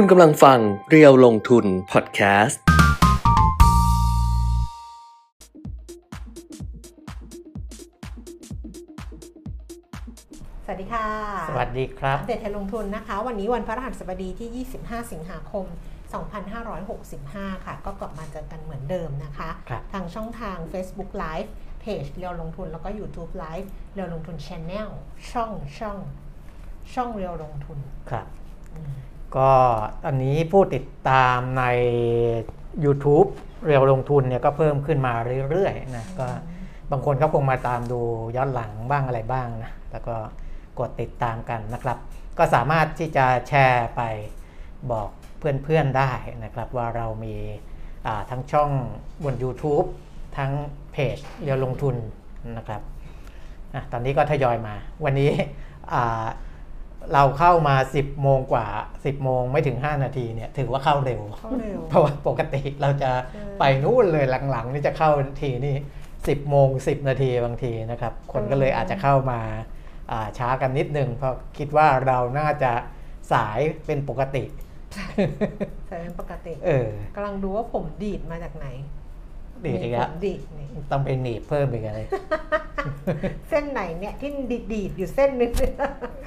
คุณกำลังฟังเรียวลงทุนพอดแคสต์ สวัสดีค่ะสวัสดีครับอัปเดตไทยลงทุนนะคะ วันนี้วันพฤหัสบดีที่ 25 สิงหาคม 2565 ค่ะ ก็กลับมาเจอกันเหมือนเดิมนะคะ ครับ ทางช่องทาง Facebook Live เพจเรียวลงทุนแล้วก็ YouTube Live เรียวลงทุน Channel ช่องช่องช่องเรียวลงทุนครับ อืม ก็ตอนนี้ผู้ติดตามใน YouTube เรียวลงทุนเนี่ยก็เพิ่มขึ้นมาเรื่อยๆนะก็บางคนก็คงมาตามดูย้อนหลังบ้างอะไรบ้างนะแล้วก็กดติดตามกันนะครับ ก็สามารถที่จะแชร์ไปบอกเพื่อนๆได้นะครับ ว่าเรามีอ่าทั้งช่องบน YouTube ทั้งเพจเรียวลงทุนนะครับอะตอนนี้ก็ทยอยมา วันนี้อ่า เราเข้ามา 10 โมงกว่า 10 โมงไม่ถึง 5 นาทีเนี่ยถือว่าเข้าเร็วเข้าเร็วเพราะว่าปกติเราจะเออไปนู่นเลยหลังๆ นี่จะเข้าทีนี่ 10 โมง 10 นาทีบางทีนะครับ คนก็เลยอาจจะเข้ามาอ่าช้ากันนิดนึง เพราะคิดว่าเราน่าจะสายเป็นปกติใส่เป็นปกติเออกำลังดูว่าผมดีดมาจากไหน ดีอีกมีแล้วผมดีดนี่ต้องไปหนีบเพิ่มอีกอะไรเส้นไหนเนี่ยที่ดีดดีดๆอยู่เส้นนึง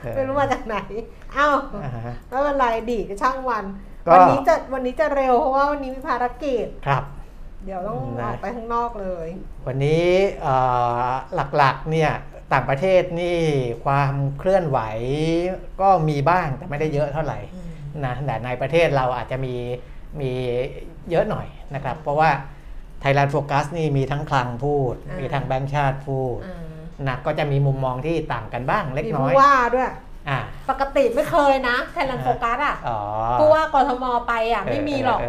เออไม่รู้มาจากไหน เอ้าอ่าฮะไม่เป็นไรดีดก็ช่างวันก็วันนี้จะวันนี้จะเร็วเพราะว่าวันนี้มีภารกิจครับ เดี๋ยวต้องได้ออกไปข้างนอกเลย วันนี้เอ่อหลักๆเนี่ยต่างประเทศนี่ความเคลื่อนไหวก็มีบ้างแต่ไม่ได้เยอะเท่าไหร่นะแต่ในประเทศเราอาจจะมีมีเยอะหน่อยนะครับ เพราะว่า Thailand Focus นี่มีทั้งคลังพูดอ่ามีมีทั้งแบงค์ชาติพูดอ่านะก็จะมีมุมมองที่ต่างกันบ้างเล็กน้อย มีผู้ยว่าด้วยอ่าปกติไม่เคยนะ Thailand Focus อะอ๋อผู้ว่ากทมไปอะไม่มีหรอกเออ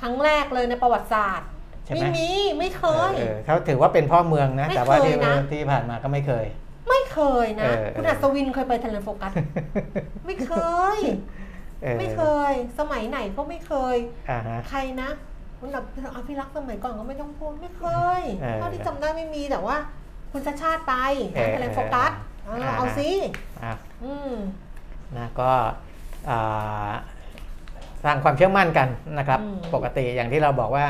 ครั้งแรกเลยในประวัติศาสตร์ใช่ไหมไม่มีไม่เคยเออเขาถือว่าเป็นพ่อเมืองนะไม่แต่ว่าที่เคยนะที่ผ่านมาก็ไม่เคย ไม่เคยนะเออคุณอัศวินเคยไป Thailand Focus ไม่เคยออไม่เคย สมัยไหนก็ไม่เคยอ่าฮะใครนะ คุณแบบอภิรักษ์สมัยก่อนก็ไม่ต้องพูดไม่เคยเออเท่าที่จำได้ไม่มีแต่ว่า คุณชัชชาติไปเออ Thailand Focus เออเอาเอาสิอะอืมนะก็อ่าสร้างความเชื่อมั่นกันนะครับอืมปกติอย่างที่เราบอกว่า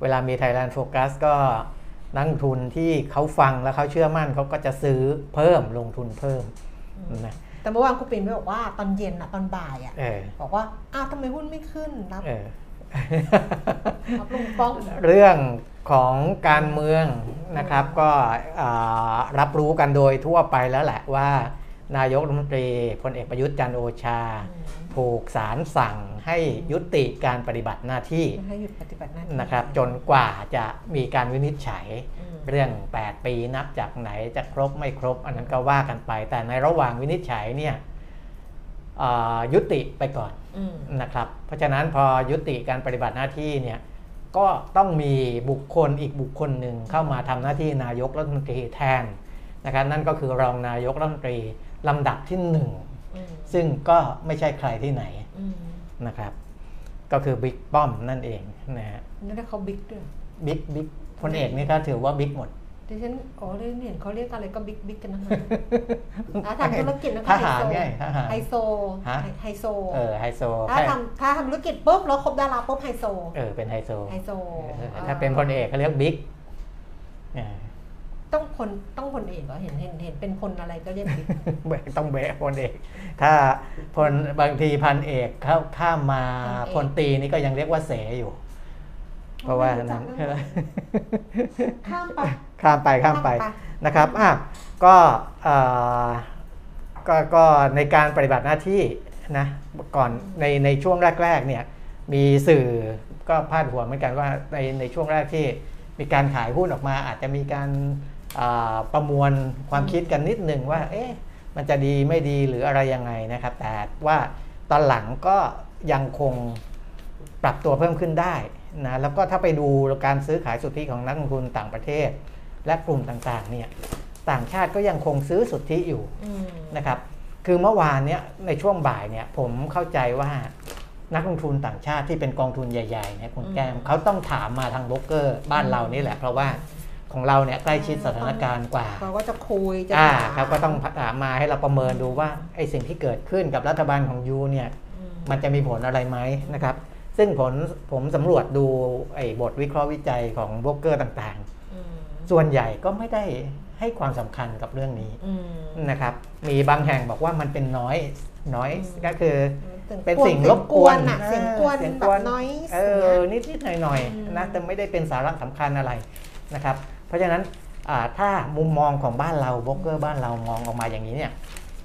เวลามี Thailand Focus ก็นักลงทุนที่เขาฟังแล้วเขาเชื่อมั่นเขาก็จะซื้อเพิ่มลงทุนเพิ่มนะแต่เมื่อวานคุณปิ่นไปบอกว่าตอนเย็นอะตอนบ่ายอะเออบอกว่าอ้าวทำไมหุ้นไม่ขึ้นรับ เออรับลงป้องเรื่องของการเมืองนะครับก็อ่ารับรู้กันโดยทั่วไปแล้วแหละว่า นายกรัฐมนตรีพลเอกประยุทธ์จันทร์โอชาถูกศาลสั่งให้ยุติการปฏิบัติหน้าที่ให้หยุดปฏิบัติหน้าที่นะครับ จนกว่าจะมีการวินิจฉัยอืมเรื่อง 8 ปีนับจากไหนจะครบไม่ครบ อันนั้นก็ว่ากันไป แต่ในระหว่างวินิจฉัยเนี่ยอ่า ยุติไปก่อนอืมนะครับ เพราะฉะนั้นพอยุติการปฏิบัติหน้าที่เนี่ยก็ต้องมีบุคคลอีกบุคคลหนึ่งเข้ามาทำหน้าที่นายกรัฐมนตรีแทนนะครับนั่นก็คือรองนายกรัฐมนตรีลำดับที่หนึ่งอืมซึ่งก็ไม่ใช่ใครที่ไหนอืมนะครับ ก็คือบิ๊กป้อมนั่นเองนะฮะนี่ถ้าเขาบิ๊กด้วยบิ๊กบิ๊กพลเอกนี่ก็ถือว่าบิ๊กหมด ดิฉันอ๋อดิฉันเห็นเขาเรียกอะไรก็บิ๊กบิ๊กกันนะคะอะทำธุรกิจนะทคะทหารไงทหารไฮโซฮะไฮโซเออไฮโซถ้าแค่ทำถ้าทำธุรกิจปุ๊บแล้วคบดาราปุ๊บไฮโซเออเป็นไฮโซไฮโซเออถ้าเป็นพลเอกเขาเรียกบิ๊กอ่าต้องพลต้องพลเอกเหรอเห็นเห็นเห็นเป็นพลอะไรก็เรียกบิ๊กแบะต้องแบะพลเอก ถ้าพลบางทีพันเอกเข้าข้ามมาพันเอกพลตรีนี่ก็ยังเรียกว่าเสอยู่ เพราะว่านั้นไม่รู้จักข้ามไป ข้ามไปข้ามไปข้ามไปนะครับอะก็เอ่อก็ก็ในการปฏิบัติหน้าที่นะก่อนในในช่วงแรกๆเนี่ยมีสื่อก็พาดหัวเหมือนกันว่าในในช่วงแรกที่มีการขายหุ้นออกมา อาจจะมีการอ่าประมวลความคิดกันนิดหนึ่งว่าเอ๊ะมันจะดีไม่ดีหรืออะไรยังไงนะครับ แต่ว่าตอนหลังก็ยังคงปรับตัวเพิ่มขึ้นได้นะแล้วก็ถ้าไปดูการซื้อขายสุทธิของนักลงทุนต่างประเทศ และกลุ่มต่างๆเนี่ยต่างชาติก็ยังคงซื้อสุทธิอยู่อืมนะครับ คือเมื่อวานเนี้ยในช่วงบ่ายเนี่ยผมเข้าใจว่านักลงทุนต่างชาติที่เป็นกองทุนใหญ่ๆเนี่ยคุณแก้มเขาต้องถามมาทางโบรกเกอร์บ้านเรานี่แหละ เพราะว่าของเราเนี่ยใกล้ชิดสถานการณ์กว่าเขาก็จะคุยจะอ่าถมเขาก็ต้องถามมาให้เราประเมินดูว่าไอ้สิ่งที่เกิดขึ้นกับรัฐบาลของยูเนี่ยอืมมันจะมีผลอะไรไหมนะครับ ซึ่งผลผมสำรวจดูไอ้บทวิเคราะห์วิจัยของโบรกเกอร์ต่างอืมๆ ส่วนใหญ่ก็ไม่ได้ให้ความสำคัญกับเรื่องนี้อืมนะครับ มีบางแห่งบอกว่ามันเป็นน้อยน้อยอืมก็คือถึเป็นสิ่งรบกวนอะเสียงกวนเสียงแบกวบนน้อยเอเสียอนิดนิดหน่อยหน่อยๆอืมนะแต่ไม่ได้เป็นสาระสำคัญอะไรนะครับ เพราะฉะนั้นอ่าถ้ามุมมองของบ้านเราโบรกเกอร์บ้านเรามองออกมาอย่างนี้เนี่ย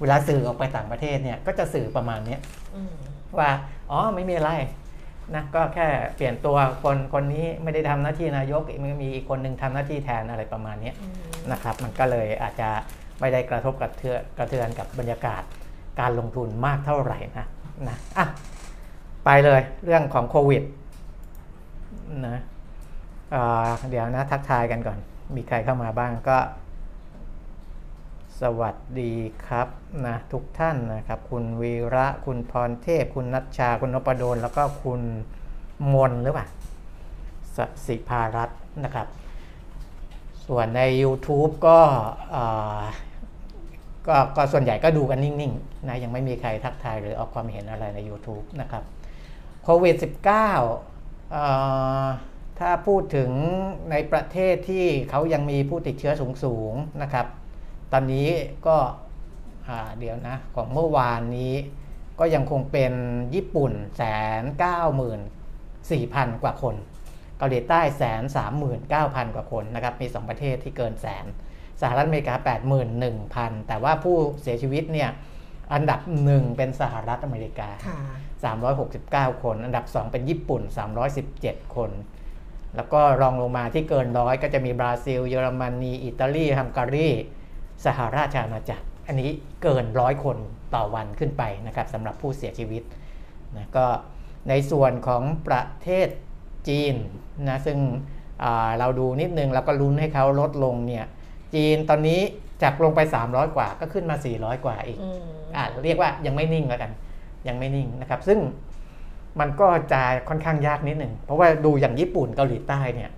เวลาสื่อออกไปต่างประเทศเนี่ยก็จะสื่อประมาณเนี้ยอืมว่าอ๋อไม่มีอะไร นะก็แค่เปลี่ยนตัวคนคนนี้ไม่ได้ทำหน้าที่นายกมันมีอีกคนหนึ่งทำหน้าที่แทนอะไรประมาณเนี้ยอืมนะครับ มันก็เลยอาจจะไม่ได้กระทบกระเทือนกระเทือนกับบรรยากาศการลงทุนมากเท่าไหร่นะนะอะไปเลยเรื่องของโควิดนะเอ่อเดี๋ยวนะทักทายกันก่อน มีใครเข้ามาบ้างก็ สวัสดีครับ นะทุกท่านนะครับ คุณวีระ คุณพรเทพ คุณนัชชา คุณนพดลแล้วก็คุณมนหรือเปล่าสสิภารัตนะครับ ส่วนใน YouTube ก็ก็ก็ส่วนใหญ่ก็ดูกันนิ่งๆนะยังไม่มีใครทักทายหรือออกความเห็นอะไรใน YouTube นะครับโควิด -19 เอ่อถ้าพูดถึงในประเทศที่เขายังมีผู้ติดเชื้อสูงๆนะครับ ตอนนี้ก็ เดี๋ยวนะ ของเมื่อวานนี้ก็ยังคงเป็นญี่ปุ่นแสนเก้าหมื่นสี่พันกว่าคน เกาหลีใต้แสนสามหมื่นเก้าพันกว่าคนนะครับ มี 2 ประเทศที่เกินแสน สหรัฐอเมริกา 8 1 0 0 0 แต่ว่าผู้เสียชีวิตเนี่ยอันดับ1เป็นสหรัฐอเมริกาค่ะ369 คน อันดับ 2 เป็นญี่ปุ่น 317 คน แล้วก็รองลงมาที่เกินร้อยก็จะมีบราซิล เยอรมนี อิตาลีฮังการี สหราชอาณาจักร อันนี้เกินร้อยคนต่อวันขึ้นไปนะครับสำหรับผู้เสียชีวิตนะก็ในส่วนของประเทศจีนนะซึ่งอ่าเราดูนิดนึงแล้วก็ลุ้นให้เขาลดลงเนี่ยจีนตอนนี้จากลงไป 300 กว่าก็ขึ้นมา 400 กว่าอีกอืมอ่าเรียกว่ายังไม่นิ่งแล้วกัน ยังไม่นิ่งนะครับ ซึ่งมันก็จะค่อนข้างยากนิดหนึ่งเพราะว่าดูอย่างญี่ปุ่นเกาหลีใต้เนี่ย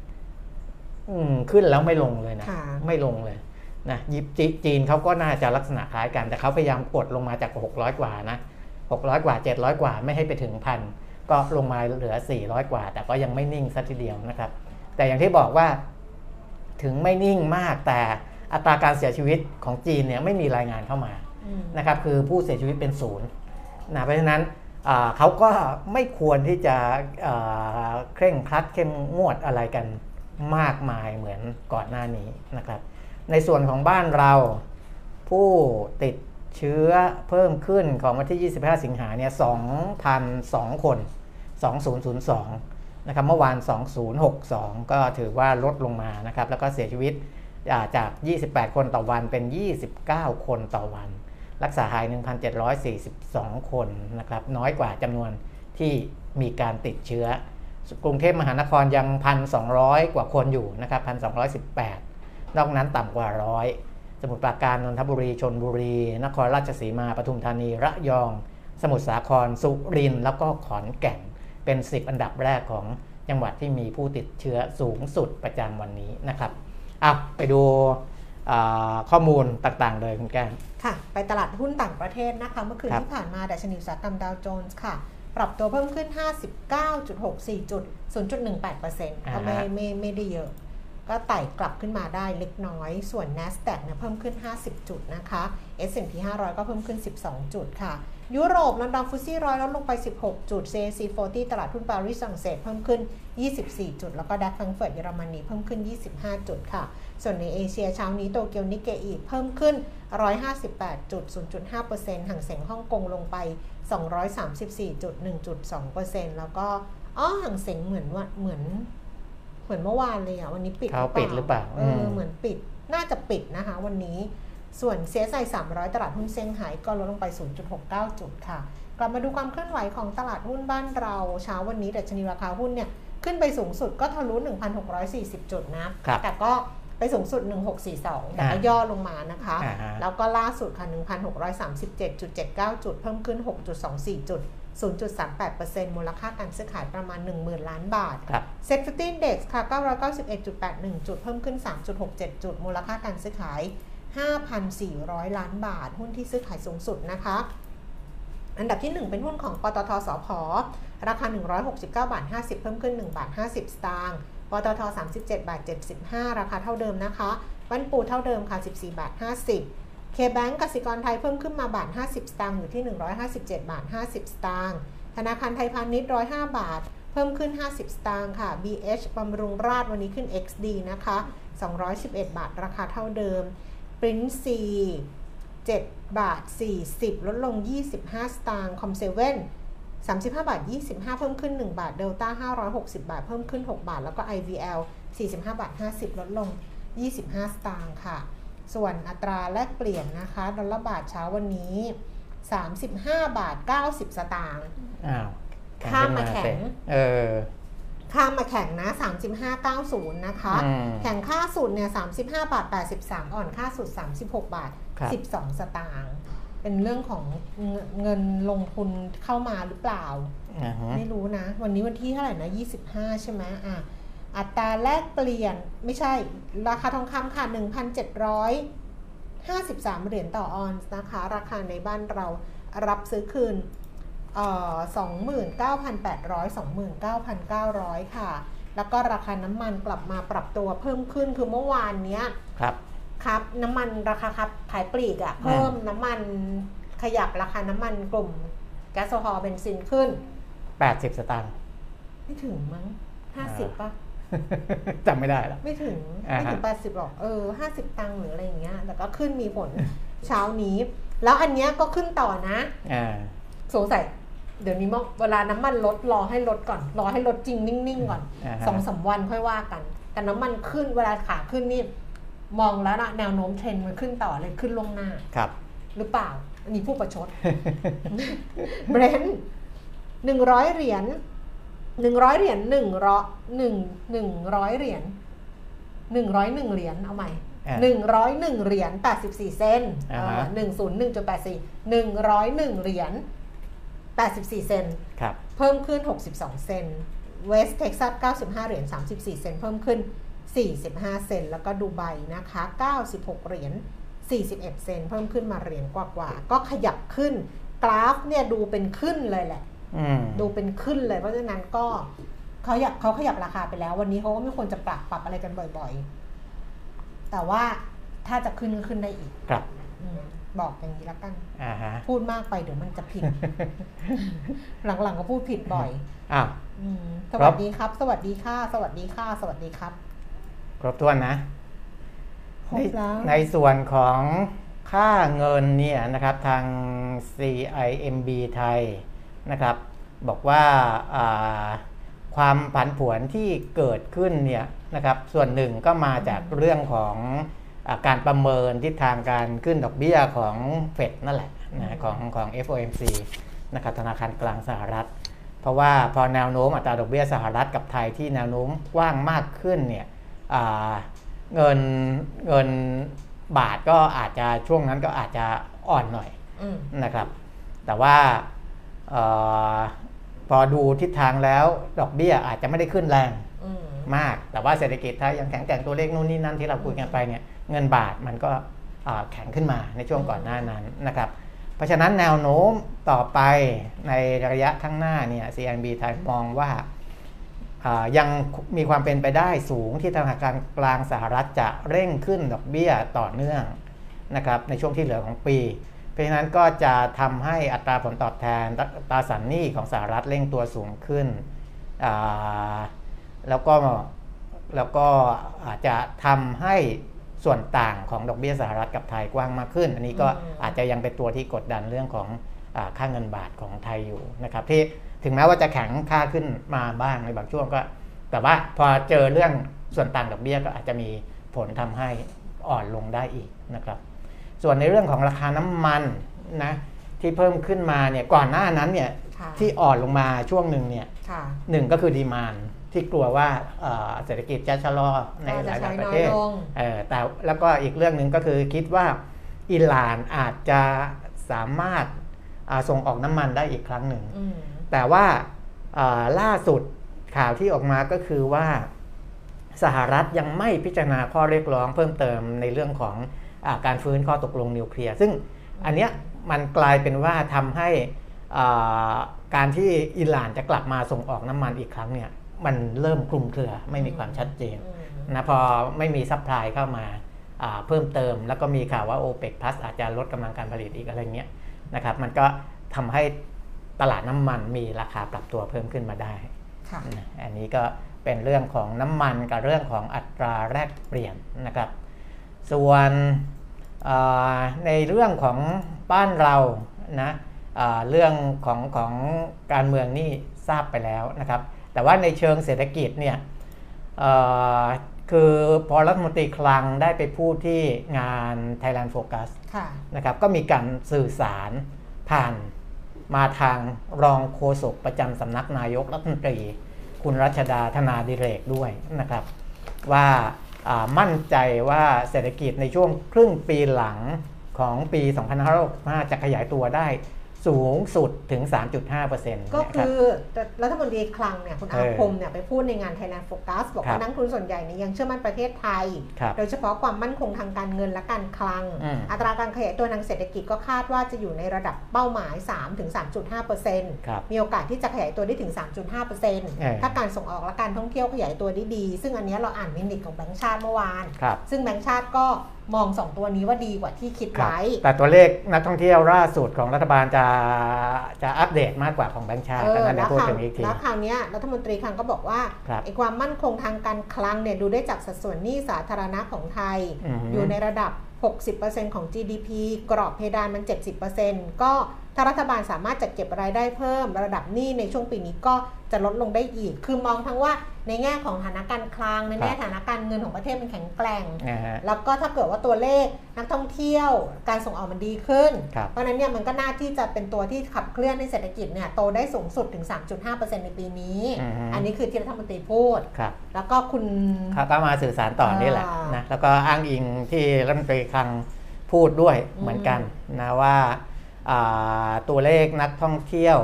อืมขึ้นแล้วไม่ลงเลยนะค่ะไม่ลงเลย นะยิปจีจีนเขาก็น่าจะลักษณะคล้ายกัน แต่เขาพยายามกดลงมาจาก 600 กว่านะ 600 กว่า 700 กว่าไม่ให้ไปถึงพันก็ลงมาเหลือ 400 กว่า แต่ก็ยังไม่นิ่งสัทีเดียวนะครับ แต่อย่างที่บอกว่าถึงไม่นิ่งมากแต่อัตราการเสียชีวิตของจีนเนี่ยไม่มีรายงานเข้ามาอืมนะครับคือผู้เสียชีวิตเป็นศูนย์นะเพราะฉะนั้นอ่าเขาก็ไม่ควรที่จะอ่าเคร่งครัดเข้มงวดอะไรกันมากมายเหมือนก่อนหน้านี้นะครับ ในส่วนของบ้านเรา ผู้ติดเชื้อเพิ่มขึ้นของวันที่ 25 สิงหาเนี่ย2,002 คน 2002 นะครับ เมื่อวาน 2062 ก็ถือว่าลดลงมานะครับ แล้วก็เสียชีวิตอ่าจาก 28 คนต่อวันเป็น 29 คนต่อวัน รักษาหาย 1,742 คนนะครับ น้อยกว่าจำนวนที่มีการติดเชื้อ กรุงเทพมหานครยัง 1,200 กว่าคนอยู่นะครับ 1,218 นอกนั้นต่ำกว่าร้อยสมุทรปราการนนทบุรีชนบุรี นครราชสีมาปทุมธานีระยอง สมุทรสาครสุรินทร์แล้วก็ขอนแก่น เป็น 10 อันดับแรกของจังหวัดที่มีผู้ติดเชื้อสูงสุดประจำวันนี้นะครับเอาไปดูข้อมูลต่างๆ เลยคุณแก้มค่ะ ไปตลาดหุ้นต่างประเทศนะคะ เมื่อคืนที่ผ่านมาดัชนีอุตสาหกรรมดาวโจนส์ค่ะ ปรับตัวเพิ่มขึ้น 59.64 จุด 0.18%ก็ไม่ไม่ไม่ได้เยอะ ก็ไต่กลับขึ้นมาได้เล็กน้อย ส่วน NASDAQ เนี่ยเพิ่มขึ้น 50 จุดนะคะ S&P 500 ก็เพิ่มขึ้น 12 จุดค่ะ ยุโรปลอนดอน FTSE ร้อยลดลงไป 16 จุด CAC 40 ตลาดหุ้นปารีสฝรั่งเศสเพิ่มขึ้น 24 จุด แล้วก็ DAX แฟรงก์เฟิร์ตเยอรมนีเพิ่มขึ้น 25 จุดค่ะ ส่วนในเอเชียเช้านี้โตเกียวนิกเกอิเพิ่มขึ้น 158จุด0.5%ฮั่งเส็งฮ่องกงลงไป 234จุด1.2%แล้วก็อ๋อห่างเสียงเหมือนว่าเหมือน เหมือนเมื่อวานเลยอะวันนี้ปิดเขาปิดหรือเปล่าเออือมเหมือนปิดน่าจะปิดนะคะ วันนี้ส่วนเซียไซ300 ตลาดหุ้นเซี่ยงไฮ้ก็ลดลงไป 0.69 จุดค่ะ กลับมาดูความเคลื่อนไหวของตลาดหุ้นบ้านเรา เช้าวันนี้ดัชนีราคาหุ้นเนี่ยขึ้นไปสูงสุดก็ทะลุ 1,640 จุดนะครับแต่ก็ไปสูงสุด 1642 แต่ก็อ่าย่อลงมานะคะอ่าฮะแล้วก็ล่าสุดค่ะ 1,637.79 จุด เพิ่มขึ้น 6.24 จุด 0.38%มูลค่าการซื้อขายประมาณ 10,000 ล้านบาทครับ SET Fifty Index ค่ะ 991.81 จุด เพิ่มขึ้น 3.67 จุด มูลค่าการซื้อขาย 5,400 ล้านบาท หุ้นที่ซื้อขายสูงสุดนะคะ อันดับที่ 1 เป็นหุ้นของปตทสผราคา 169 บาท 50 เพิ่มขึ้น 1 บาท 50 สตางค์ปตท37 บาท 75 ราคาเท่าเดิมนะคะบ้านปูเท่าเดิมค่ะ 14 บาท 50 เคแบงก์กสิกรไทยเพิ่มขึ้นมาบาท 50 สตางค์อยู่ที่ 157 บาท 50 สตางค์ธนาคารไทยพาณิชย์105 บาท เพิ่มขึ้น 50 สตางค์ค่ะ BH บำรุงราชวันนี้ขึ้น XD นะคะ 211 บาทราคาเท่าเดิม Prince C 7บาท 40 ลดลง 25 สตางค์คอมเซเว่น35 บาท 25 เพิ่มขึ้น 1 บาทเดลต้า560 บาท เพิ่มขึ้น 6 บาท แล้วก็ IVL 45 บาท 50 ลดลง 25 สตางค์ค่ะ ส่วนอัตราแลกเปลี่ยนนะคะดอลลาร์บาทเช้าวันนี้ 35 บาท 90 สตางค์อ้าวข้ามมาแข็งเออข้ามมาแข่งนะ 35.90 นะคะอืมแข่งค่าสุดเนี่ย35 บาท 83 อ่อนค่าสุด 36 บาทครับ12 สตางค์ เป็นเรื่องของเงินลงทุนเข้ามาหรือเปล่าอ่าฮะไม่รู้นะ วันนี้วันที่เท่าไหร่นะ 25 ใช่ไหมอะ อัตราแลกเปลี่ยนไม่ใช่ ราคาทองคำค่ะ 1,753 เหรียญต่อออนซ์นะคะ ราคาในบ้านเรารับซื้อคืนเอ่อ29,800 29,900 ค่ะ แล้วก็ราคาน้ำมันกลับมาปรับตัวเพิ่มขึ้นคือเมื่อวานเนี้ยครับครับน้ำมันราคาครับขายปลีกอะเพิ่มน้ำมันขยับราคาน้ำมันกลุ่มแก๊สโซฮอล์เบนซินขึ้น 80 สตางค์ไม่ถึงมั้งห้าสิบป่ะ จำไม่ได้แล้วไม่ถึงอ่าฮะไม่ถึงแปดสิบหรอกเออห้าสิบตังค์หรืออะไรอย่างเงี้ยแต่ก็ขึ้นมีผลเช้านี้ แล้วอันเนี้ยก็ขึ้นต่อนะอ่าสงสัยเดี๋ยวนี้มองเวลาน้ำมันลดรอให้ลดก่อน รอให้ลดจริงนิ่งๆก่อนอ่าฮะสองสามวันค่อยว่ากัน แต่น้ำมันขึ้นเวลาขาขึ้นนี่มองแล้วนะแนวโน้มเทรนด์มันขึ้นต่อเลยขึ้นลงหน้าครับ หรือเปล่า อันนี้ผู้ประชดเบรนท์หนึ่งร้อยเหรียญ หนึ่งร้อยเหรียญหนึ่งร้อยหนึ่งหนึ่งร้อยเหรียญหนึ่งร้อยหนึ่งเหรียญเอาใหม่อ่าหนึ่งร้อยหนึ่งเหรียญแปดสิบสี่เซนอ่าฮะหนึ่งศูนย์หนึ่งจุดแปดสี่หนึ่งร้อยหนึ่งเหรียญแปดสิบสี่เซนครับเพิ่มขึ้น62เซนเวสเท็กซัส95เหรียญ34เซนเพิ่มขึ้น45เซนแล้วก็ดูไบนะคะ96เหรียญ41เซนเพิ่มขึ้นมาเหรียญกว่าๆก็ขยับขึ้นกราฟเนี่ยดูเป็นขึ้นเลยแหละอืม ดูเป็นขึ้นเลยเพราะฉะนั้นก็เขาอยากเขาขยับราคาไปแล้ว วันนี้เขาก็ไม่ควรจะปรับปรับอะไรกันบ่อย ๆ แต่ว่าถ้าจะขึ้นก็ขึ้นได้อีกครับอมบอกอย่างนี้แล้วกันอ่าฮะพูดมากไปเดี๋ยวมันจะผิด หลังๆก็พูดผิดบ่อยอ้าวอืมสครัวับสดีครับ สวัสดีค่ะ สวัสดีค่ะ สวัสดีครับ ครบถ้วนนะครบแล้วในในส่วนของค่าเงินเนี่ยนะครับทาง CIMB ไทย นะครับ บอกว่าอ่าความผันผวนที่เกิดขึ้นเนี่ยนะครับส่วนหนึ่งก็มาจากเรื่องของอาการประเมินทิศทางการขึ้นดอกเบี้ยของเฟดนั่นแหละนะของของ FOMC นะครับธนาคารกลางสหรัฐ เพราะว่าพอแนวโน้มอัตราดอกเบี้ยสหรัฐกับไทยที่แนวโน้มกว้างมากขึ้นเนี่ยอ่าเงินเงินบาทก็อาจจะช่วงนั้นก็อาจจะอ่อนหน่อยอืมนะครับ แต่ว่าเออ พอดูทิศทางแล้วดอกเบี้ยอาจจะไม่ได้ขึ้นแรงอืมมาก แต่ว่าเศรษฐกิจไทยยังแข็งแกร่งตัวเลขนู่นนี่นั่นที่เราคุยกันไปเนี่ยเงินบาทมันก็อ่าแข็งขึ้นมาในช่วงก่อนหน้านั้นนะครับ เพราะฉะนั้นแนวโน้มต่อไปในระยะข้างหน้าเนี่ย CNB ไทยมองว่าอ่ายังมีความเป็นไปได้สูงที่ธนาคารกลางสหรัฐจะเร่งขึ้นดอกเบี้ยต่อเนื่องนะครับในช่วงที่เหลือของปีเพ ราะฉะนั้นก็จะทำให้อัตราผลตอบแทนตตราสารหนี้ของสหรัฐเร่งตัวสูงขึ้นอ่าแล้วก็แล้วก็อาจจะทำให้ส่วนต่างของดอกเบี้ยสหรัฐกับไทยกว้างมากขึ้น อันนี้ก็อืมอาจจะยังเป็นตัวที่กดดันเรื่องของอาค่าเงินบาทของไทยอยู่นะครับที่ถึงแม้ว่าจะแข็งค่าขึ้นมาบ้างในบางช่วงก็ แต่ว่าพอเจอเรื่องส่วนต่างดอกเบี้ยก็อาจจะมีผลทำให้อ่อนลงได้อีกนะครับ ส่วนในเรื่องของราคาน้ำมันนะที่เพิ่มขึ้นมาเนี่ยก่อนหน้านั้นเนี่ยค่ะที่อ่อนลงมาช่วงหนึ่งเนี่ยค่ะหนึ่งก็คือดีมานที่กลัวว่าเอ่อเศรษฐกิจจะชะลอในหจะลายใช้ๆประน้อเทยศลงเออแต่แล้วก็อีกเรื่องหนึ่งก็คือคิดว่าอิหร่านอาจจะสามารถอ่าส่งออกน้ำมันได้อีกครั้งหนึ่งอืมแต่ว่าอ่าล่าสุดข่าวที่ออกมาก็คือว่าสหรัฐยังไม่พิจารณาข้อเรียกร้องเพิ่มเติมในเรื่องของอา การฟื้นข้อตกลงนิวเคลียร์ซึ่งอันเนี้ยมันกลายเป็นว่าทำให้อ่าการที่อิหร่านจะกลับมาส่งออกน้ำมันอีกครั้งเนี่ยมันเริ่มคลุมเครือไม่มีความชัดเจนอืมนะพอไม่มี supply เข้ามาอ่าเพิ่มเติม แล้วก็มีข่าวว่า o p e c Plus อาจจะลดกำลังการผลิตอีกอะไรเงี้ยนะครับมันก็ทำให้ตลาดน้ำมันมีราคาปรับตัวเพิ่มขึ้นมาได้ค่ะนะอันนี้ก็เป็นเรื่องของน้ำมันกับเรื่องของอัตราแลกเปลี่ยนนะครับ ส่วนอ่า ในเรื่องของบ้านเรานะอ่าเรื่องของของการเมืองนี่ทราบไปแล้วนะครับ แต่ว่าในเชิงเศรษฐกิจเนี่ยเอ่อคือพอรัฐมนตรีคลังได้ไปพูดที่งาน Thailand Focus ค่ะนะครับก็มีการสื่อสารผ่านมาทางรองโฆษกประจำสำนักนายกรัฐมนตรี คุณรัชดาธนาดิเรกด้วยนะครับ ว่าอ่า มั่นใจว่าเศรษฐกิจในช่วงครึ่งปีหลังของปี 2565 จะขยายตัวได้ สูงสุดถึง 3.5%ก็นะคคืรับอรัฐมนตรีคลังเนี่ยคุณอาเออคมเนี่ยไปพูดในงาน Thailand Focus บอกครัว่าบนักทุนส่วนใหญ่เนี่ยยังเชื่อมั่นประเทศไทยครับโดยเฉพาะความมั่นคงทางการเงินและการคลังอืมอัตราการขยายตัวทางเศรษฐกิจก็คาดว่าจะอยู่ในระดับเป้าหมาย 3-3.5%ครับมีโอกาสที่จะขยายตัวได้ถึงอ3.5%ถ้าการส่งออกและการท่องเที่ยวขยายตัวได้ดี ซึ่งอันเนี้ยเราอ่านมินิตของแบงก์ชาติเมื่อวานครับซึ่งแบงก์ชาติก็ มอง 2 ตัวนี้ว่าดีกว่าที่คิดครับไว้ แต่ตัวเลขนักท่องเที่ยวล่าสุดของรัฐบาลจะจะอัปเดตมากกว่าของแบงก์ชาติเอก็อนั่นแล้จะวพูดคราวถึงอีกทีแล้วคราวเนี้ยรัฐมนตรีคลังก็บอกว่าครับไอ้ความมั่นคงทางการคลังเนี่ยดูได้จากสัดส่วนหนี้สาธารณะของไทยอืมอยู่ในระดับ 60%ของ GDP กรอบเพดานมัน 70%ก็ ถ้ารัฐบาลสามารถจัดเก็บรายได้เพิ่มระดับหนี้ในช่วงปีนี้ก็จะลดลงได้อีก คือมองทั้งว่าในแง่ของฐานะการคลังในแง่ฐานะการเงินของประเทศมันแข็งแกร่งนะฮะแล้วก็ถ้าเกิดว่าตัวเลขนักท่องเที่ยวการส่งออกมันดีขึ้นครับเพราะฉะนั้นเนี่ยมันก็น่าที่จะเป็นตัวที่ขับเคลื่อนให้เศรษฐกิจเนี่ยโตได้สูงสุดถึง 3.5%ในปีนี้อือฮึอันนี้คือที่รัฐมนตรีพูดครับแล้วก็คุณเขาก็มาสื่อสารต่อนี่แหละอ่านนะแล้วก็อ้างอิงที่รัฐมนตรีคลังพูดด้วยอืมเหมือนกันนะว่าอ่า ตัวเลขนักท่องเที่ยว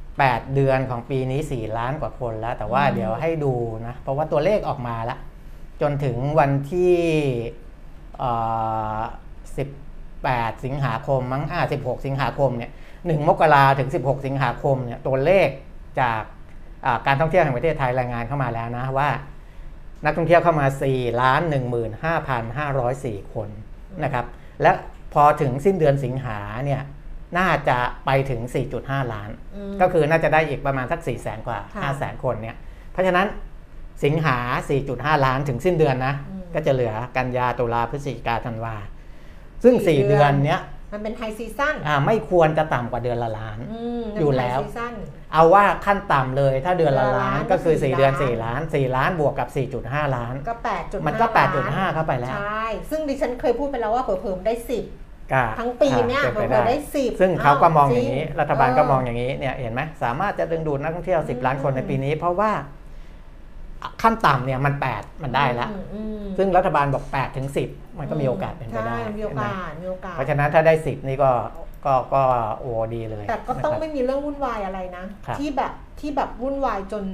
8 เดือนของปีนี้ 4 ล้านกว่าคนแล้ว แต่ว่าเดี๋ยวให้ดูนะ เพราะว่าตัวเลขออกมาแล้ว จนถึงวันที่อ่า18 สิงหาคมมั้งอ่า16 สิงหาคมเนี่ย1มกราถึง 16 สิงหาคมเนี่ยตัวเลขจากอ่าการท่องเที่ยวแห่งประเทศไทยรายงานเข้ามาแล้วนะว่า นักท่องเที่ยวเข้ามา 4 ล้าน 15,504 คนนะครับ และพอถึงสิ้นเดือนสิงหาเนี่ย น่าจะไปถึง 4.5 ล้านอืมก็คือน่าจะได้อีกประมาณสัก 4 0 0แสนกว่าค่ะ5 0 0แสนคนเนี่ย เพราะฉะนั้นสิงหา 4.5 ล้านถึงสิ้นเดือนนะอืมก็จะเหลือกันยาตุลาพฤศจิกาธันวา ซึ่งสี่4เดืเดืออนนเนี้ยมันเป็นไฮซีซั่นอ่าไม่ควรจะต่ำกว่าเดือนละล้านอืมอยู่แล้วมันเป็น high season เอาว่าขั้นต่ำเลยถ้าเดือนละเดือนละล้านล้านก็คือก็4เดือนสี่4ล้านล้าน 4 ล้านบวกกับ 4.5 ล้าน ก็แปดจุดมันก็ 8.5 เข้าไปแล้ว ใช่ ซึ่งดิฉันเคยพูดไปแล้วว่าเผลอๆได้สิบก็ ทั้งปีเนี่ยอ่าเผป็ลนปอๆได้สิบซึ่งเขาก็มองอย่างนี้จรัฐบาลก็มองเอย่างนี้เนี่ยเห็นไหมสามารถจะดึงดูดนักท่องเที่ยวอืม10 ล้านคนในปีนี้ เพราะว่าขั้นต่ำเนี่ยมัน 8 มันได้แล้วอืมอืมซึ่งรัฐบาลบอก8ถึง10 มันก็มีโอกาสเป็นไปได้ใช่มีโอกาสมีโอกาสเพราะฉะนั้นถ้าได้ 10 นี่ก็ก็ก็โอ้ดีเลย แต่ก็ต้องนะครับไม่มีเรื่องวุ่นวายอะไรนะครับที่แบบที่แบบวุ่นวายจน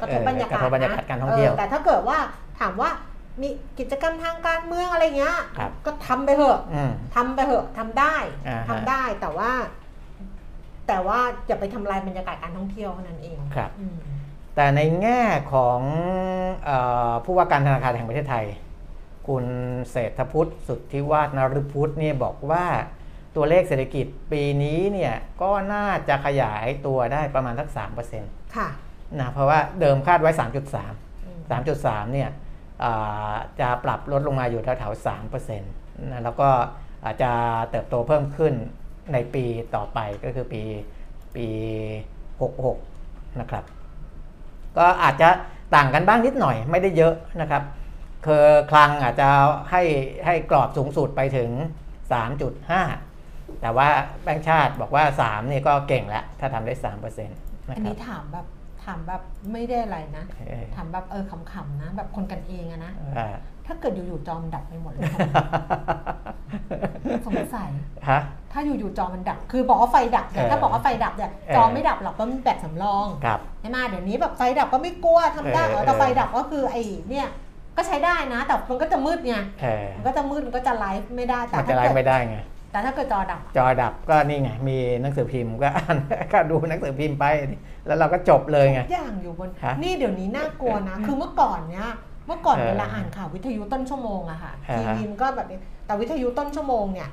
กระทบเออบรรยากาศกระทบบรรยากาศการท่องเที่ยวแต่ถ้าเกิดว่าถามว่า มีกิจกรรมทางการเมืองอะไรเงี้ยครับก็ทำไปเถอะอืมทำไปเถอะทำได้อ่าฮะทำได้แต่ว่า แต่ว่าอย่าไปทำลายบรรยากาศการท่องเที่ยวเท่านั้นเองครับอืมแต่ในแง่ของเออผู้ว่าการธนาคารแห่งประเทศไทย คุณเศรษฐพุทธสุทธิวาฒนฤพุทธเนี่ยบอกว่าตัวเลขเศรษฐกิจปีนี้เนี่ยก็น่าจะขยายตัวได้ประมาณสัก3%นค่ะะเพราะว่าเดิมคาดไว้ 3.3อืม3.3เนี่ยอ่า จะปรับลดลงมาอยู่แถวๆ3%นะแล้วก็อาจจะเติบโตเพิ่มขึ้นในปีต่อไปก็คือปีปี 66 นะครับ ก็อาจจะต่างกันบ้างนิดหน่อยไม่ได้เยอะนะครับ คือคลังอาจจะให้ให้กรอบสูงสุดไปถึง 3.5 แต่ว่าแบงก์ชาติบอกว่า 3 นี่ก็เก่งแล้ว ถ้าทำได้ 3%นะอันครันี้ถามแบบ ถามแบบไม่ได้อะไรนะเออถามแบบเออขำๆนะ แบบคนกันเองอะนะอ่าถ้าเกิดอยู่ๆจอมนดับไปหมดเลยทำไมสงสัยฮะถ้าอยู่ๆจอมันดับ คือบอกว่าไฟดับเนี่ยเออถ้าบอกว่าไฟดับเนี่ยเออจอไม่ดับหรอกก็มีแบตสำรองครับใช่ไหมเดี๋ยวนี้แบบไฟดับก็ไม่กลัวทำได้เอออ๋อแต่เออไฟดับก็คือไอ้เนี่ยก็ใช้ได้นะ แต่มันก็จะมืดไงเออมันก็จะมืดมันก็จะไลฟ์ไม่ได้แต่มันจะถ้าไล่เกิดไม่ได้ไง แต่ถ้าเกิดจอดับ จอดับก็นี่ไงมีหนังสือพิมพ์ก็อ่านก็ดูหนังสือพิมพ์ไป แล้วเราก็จบเลยไงอย่างอยู่บน ฮะนี่เดี๋ยวนี้น่ากลัวนะ คือเมื่อก่อนเนี้ยเมื่อก่อนเออเวลาอ่านข่าววิทยุต้นชั่วโมงอะค่ะอ่าทีฮะ วีมันก็แบบนี้แต่วิทยุต้นชั่วโมงเนี่ย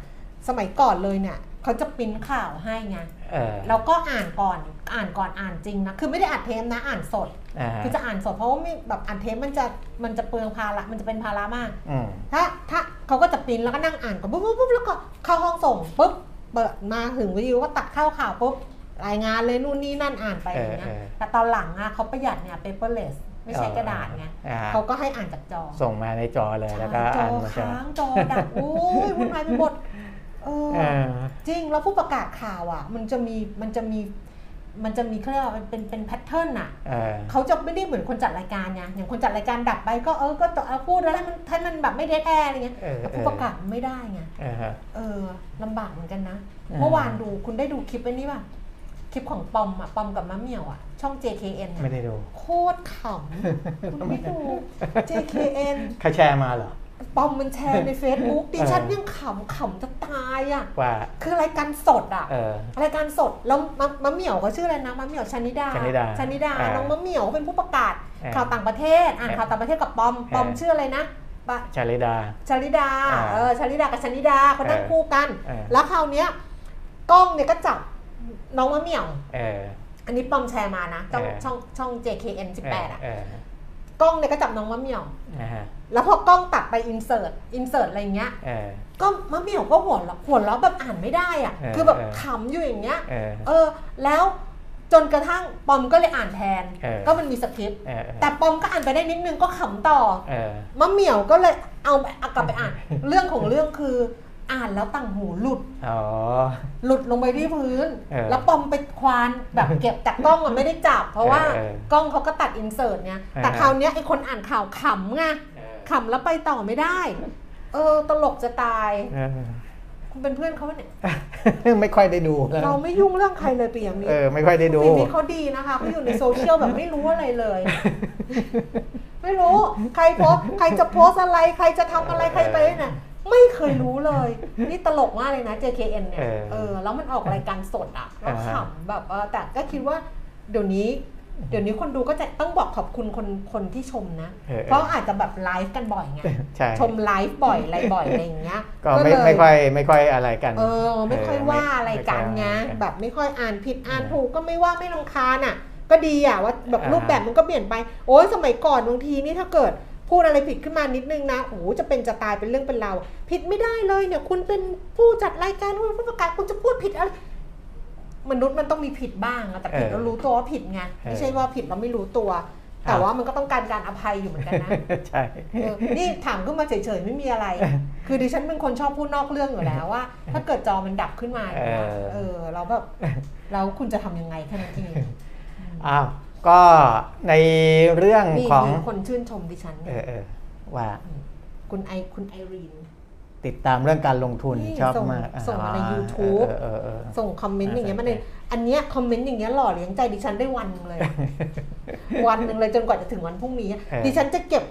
สมัยก่อนเลยเนี่ย เขาจะปริ้นข่าวให้ไงเออเราก็อ่านก่อนอ่านก่อนอ่านจริงนะคือไม่ได้อัดเทปนะอ่านสดอ่าคือจะอ่านสดเพราะว่าไม่แบบอ่านเทปมันจะมันจะเปลืองภาระมันจะเป็นภาระมากอืมถ้าถ้าเขาก็จะปริ้นแล้วก็นั่งอ่านก่อนปุ๊บปุ๊บปุ๊บแล้วก็เข้าห้องส่งปุ๊บเปิดมาถึงวิทยุก็ตัดเข้าข่าวปุ๊บรายงานเลยนู่นนี่นั่นอ่านไปอย่างเงี้ยเออเออแต่ตอนหลังอะเขาประหยัดเนี่ย paperless ไม่ใช่กระดาษไงอ่าเขาก็ให้อ่านจากจอ ส่งมาในจอเลยแล้วก็จอ่าอนมาจอค้างจอดับโอ้ยวุ่นวายไปหมด เออเออจริงแล้วผู้ประกาศข่าวอะ มันจะมีมันจะมีมันจะมีเขาเรียกว่ามันเป็นเป็น pattern อะเออเขาจะไม่ได้เหมือนคนจัดรายการไงอย่างคนจัดรายการดับไปก็เออก็ต่อเอาพูดแล้วให้มันให้มันแบบไม่ dead air อะไรเงี้ยเออแต่ผู้ประกาศไม่ได้ไงเออฮะเออลำบากเหมือนกันนะอ่าเมื่อวานดูคุณได้ดูคลิปไอ้นี้ป่ะคลิปของปอมอะปอมกับมะเหมี่ยวอะ ช่อง JKN ไม่อะได้ดู โคตรขำคุณไม่ดู JKN ใครแชร์มาเหรอ ปอมมันแชร์ใน Facebook ดิฉันเออยังขำขำจะตายอะว่าคือรายการสดอะเออรายการสดแล้วมะมะเหมี่ยวเขาชื่ออะไรนะมะเหมี่ยวชนิดาชนิดาชนิดาอ่าน้องมะเหมี่ยวเขาเป็นผู้ประกาศอ่าข่าวต่างประเทศอ่านอ่าข่าวต่างประเทศกับปอมปอมอ่าชื่ออะไรนะปะชาลิดาชลิดาอ่าเออชลิดากับชนิดาเขานั่งเออคู่กันเออแล้วคราวเนี้ยกล้องเนี่ยก็จับน้องมะเหมี่ยวเอออันนี้ปอมแชร์มานะช่องเออช่องช่อง JKN 18อะเออ กล้องเนี่ยก็จับน้องมะเหมี่ยวนะฮะแล้วพอกล้องตัดไปอินเสิร์ตอินเสิร์ตอะไรเงี้ยเออก็มะเหมี่ยวก็หัวเราะหัวเราะแบบอ่านไม่ได้อะเออคือแบบเออขำอยู่อย่างเงี้ยเออเออแล้วจนกระทั่งปอมก็เลยอ่านแทนเออก็มันมีสคริปต์เออแต่ปอมก็อ่านไปได้นิดนึงก็ขำต่อเออมะเหมี่ยวก็เลยเอาเอากลับไปอ่านเรื่องของเรื่องคือ อ่านแล้วต่างหูหลุด อ๋อ หลุดลงไปที่พื้น เออแล้วปอมไปควานแบบเก็บจากกล้องมันไม่ได้จับ เพราะว่าเออเออกล้องเขาก็ตัดอินเสิร์ตเนี่ยเออ แต่คราวเนี้ยไอคนอ่านข่าวขำไงขำแล้วไปต่อไม่ได้ เออตลกจะตาย เออคุณเป็นเพื่อนเขาปะเนี่ยไม่ค่อยได้ดูแล้วเราไม่ยุ่งเรื่องใครเลยปียมิตเออ ไม่ค่อยได้ดู ปียมิตเขาดีนะคะเขาอยู่ในโซเชียลแบบไม่รู้อะไรเลย ไม่รู้ใครโพสต์ใครจะโพสต์อะไร ใครจะทำอะไรใครไปเนี่ย ไม่เคยรู้เลย นี่ตลกมากเลยนะ JKN เนี่ยเออเออแล้วมันออกรายการสดอะแล้วอ่าฮะขำแบบเออแต่ก็คิดว่าเดี๋ยวนี้ เดี๋ยวนี้คนดูก็จะต้องบอกขอบคุณคนคนที่ชมนะเออเพราะอาจจะแบบไลฟ์กันบ่อยไงใช่ชมไลฟ์บ่อยอะไรบ่อยอะไรอย่างเงี้ย ก็ไม่เลยไม่ค่อยไม่ค่อยอะไรกัน เออ ไม่ค่อยว่าอะไรกันไงม่ค่อยแบบไม่ค่อยอ่านผิดอ่านถูกก็ไม่ว่าไม่รำคาญอะก็ดีอะว่าแบบอ่ารูปแบบมันก็เปลี่ยนไป โอ้ยสมัยก่อนบางทีนี่ถ้าเกิด พูดอะไรผิดขึ้นมานิดนึงนะโอ้โหจะเป็นจะตายเป็นเรื่องเป็นราวผิดไม่ได้เลยเนี่ย คุณเป็นผู้จัดรายการคุณเป็นผู้ประกาศคุณจะพูดผิดอะไรมนุษย์มันต้องมีผิดบ้างอะแต่ผิดเออแล้วรู้ตัวว่าผิดไงไม่ใช่ว่าผิดแล้วไม่รู้ตัว แต่ครับว่ามันก็ต้องการการอภัยอยู่เหมือนกันนะใช่เออนี่ถามขึ้นมาเฉยๆไม่มีอะไร คือดิฉันเป็นคนชอบพูดนอกเรื่องอยู่แล้วว่า ถ้าเกิดจอมันดับขึ้นมาอย่างเงี้ยเออเออเราแบบแล้วคุณจะทำยังไงแค่นั้นเองอ้าว ก็ในเรื่องมีของมีคนชื่นชมดิฉันเอเนี่ยอเออว่าคุณไอคุณไอรีน ติดตามเรื่องการลงทุนนี่ชอบส่งมากส่งมาในอ่ YouTube เออเออเออส่งคอมเมนต์อย่างเงี้ยน่ามาสนใจเลยอันเนี้ยคอมเมนต์อย่างเงี้ยหล่อเลี้ยงใจดิฉันได้วันหนึงเลย วันหนึ่งเลยจนกว่าจะถึงวันพรุ่งนี้เออดิฉันจะเก็บ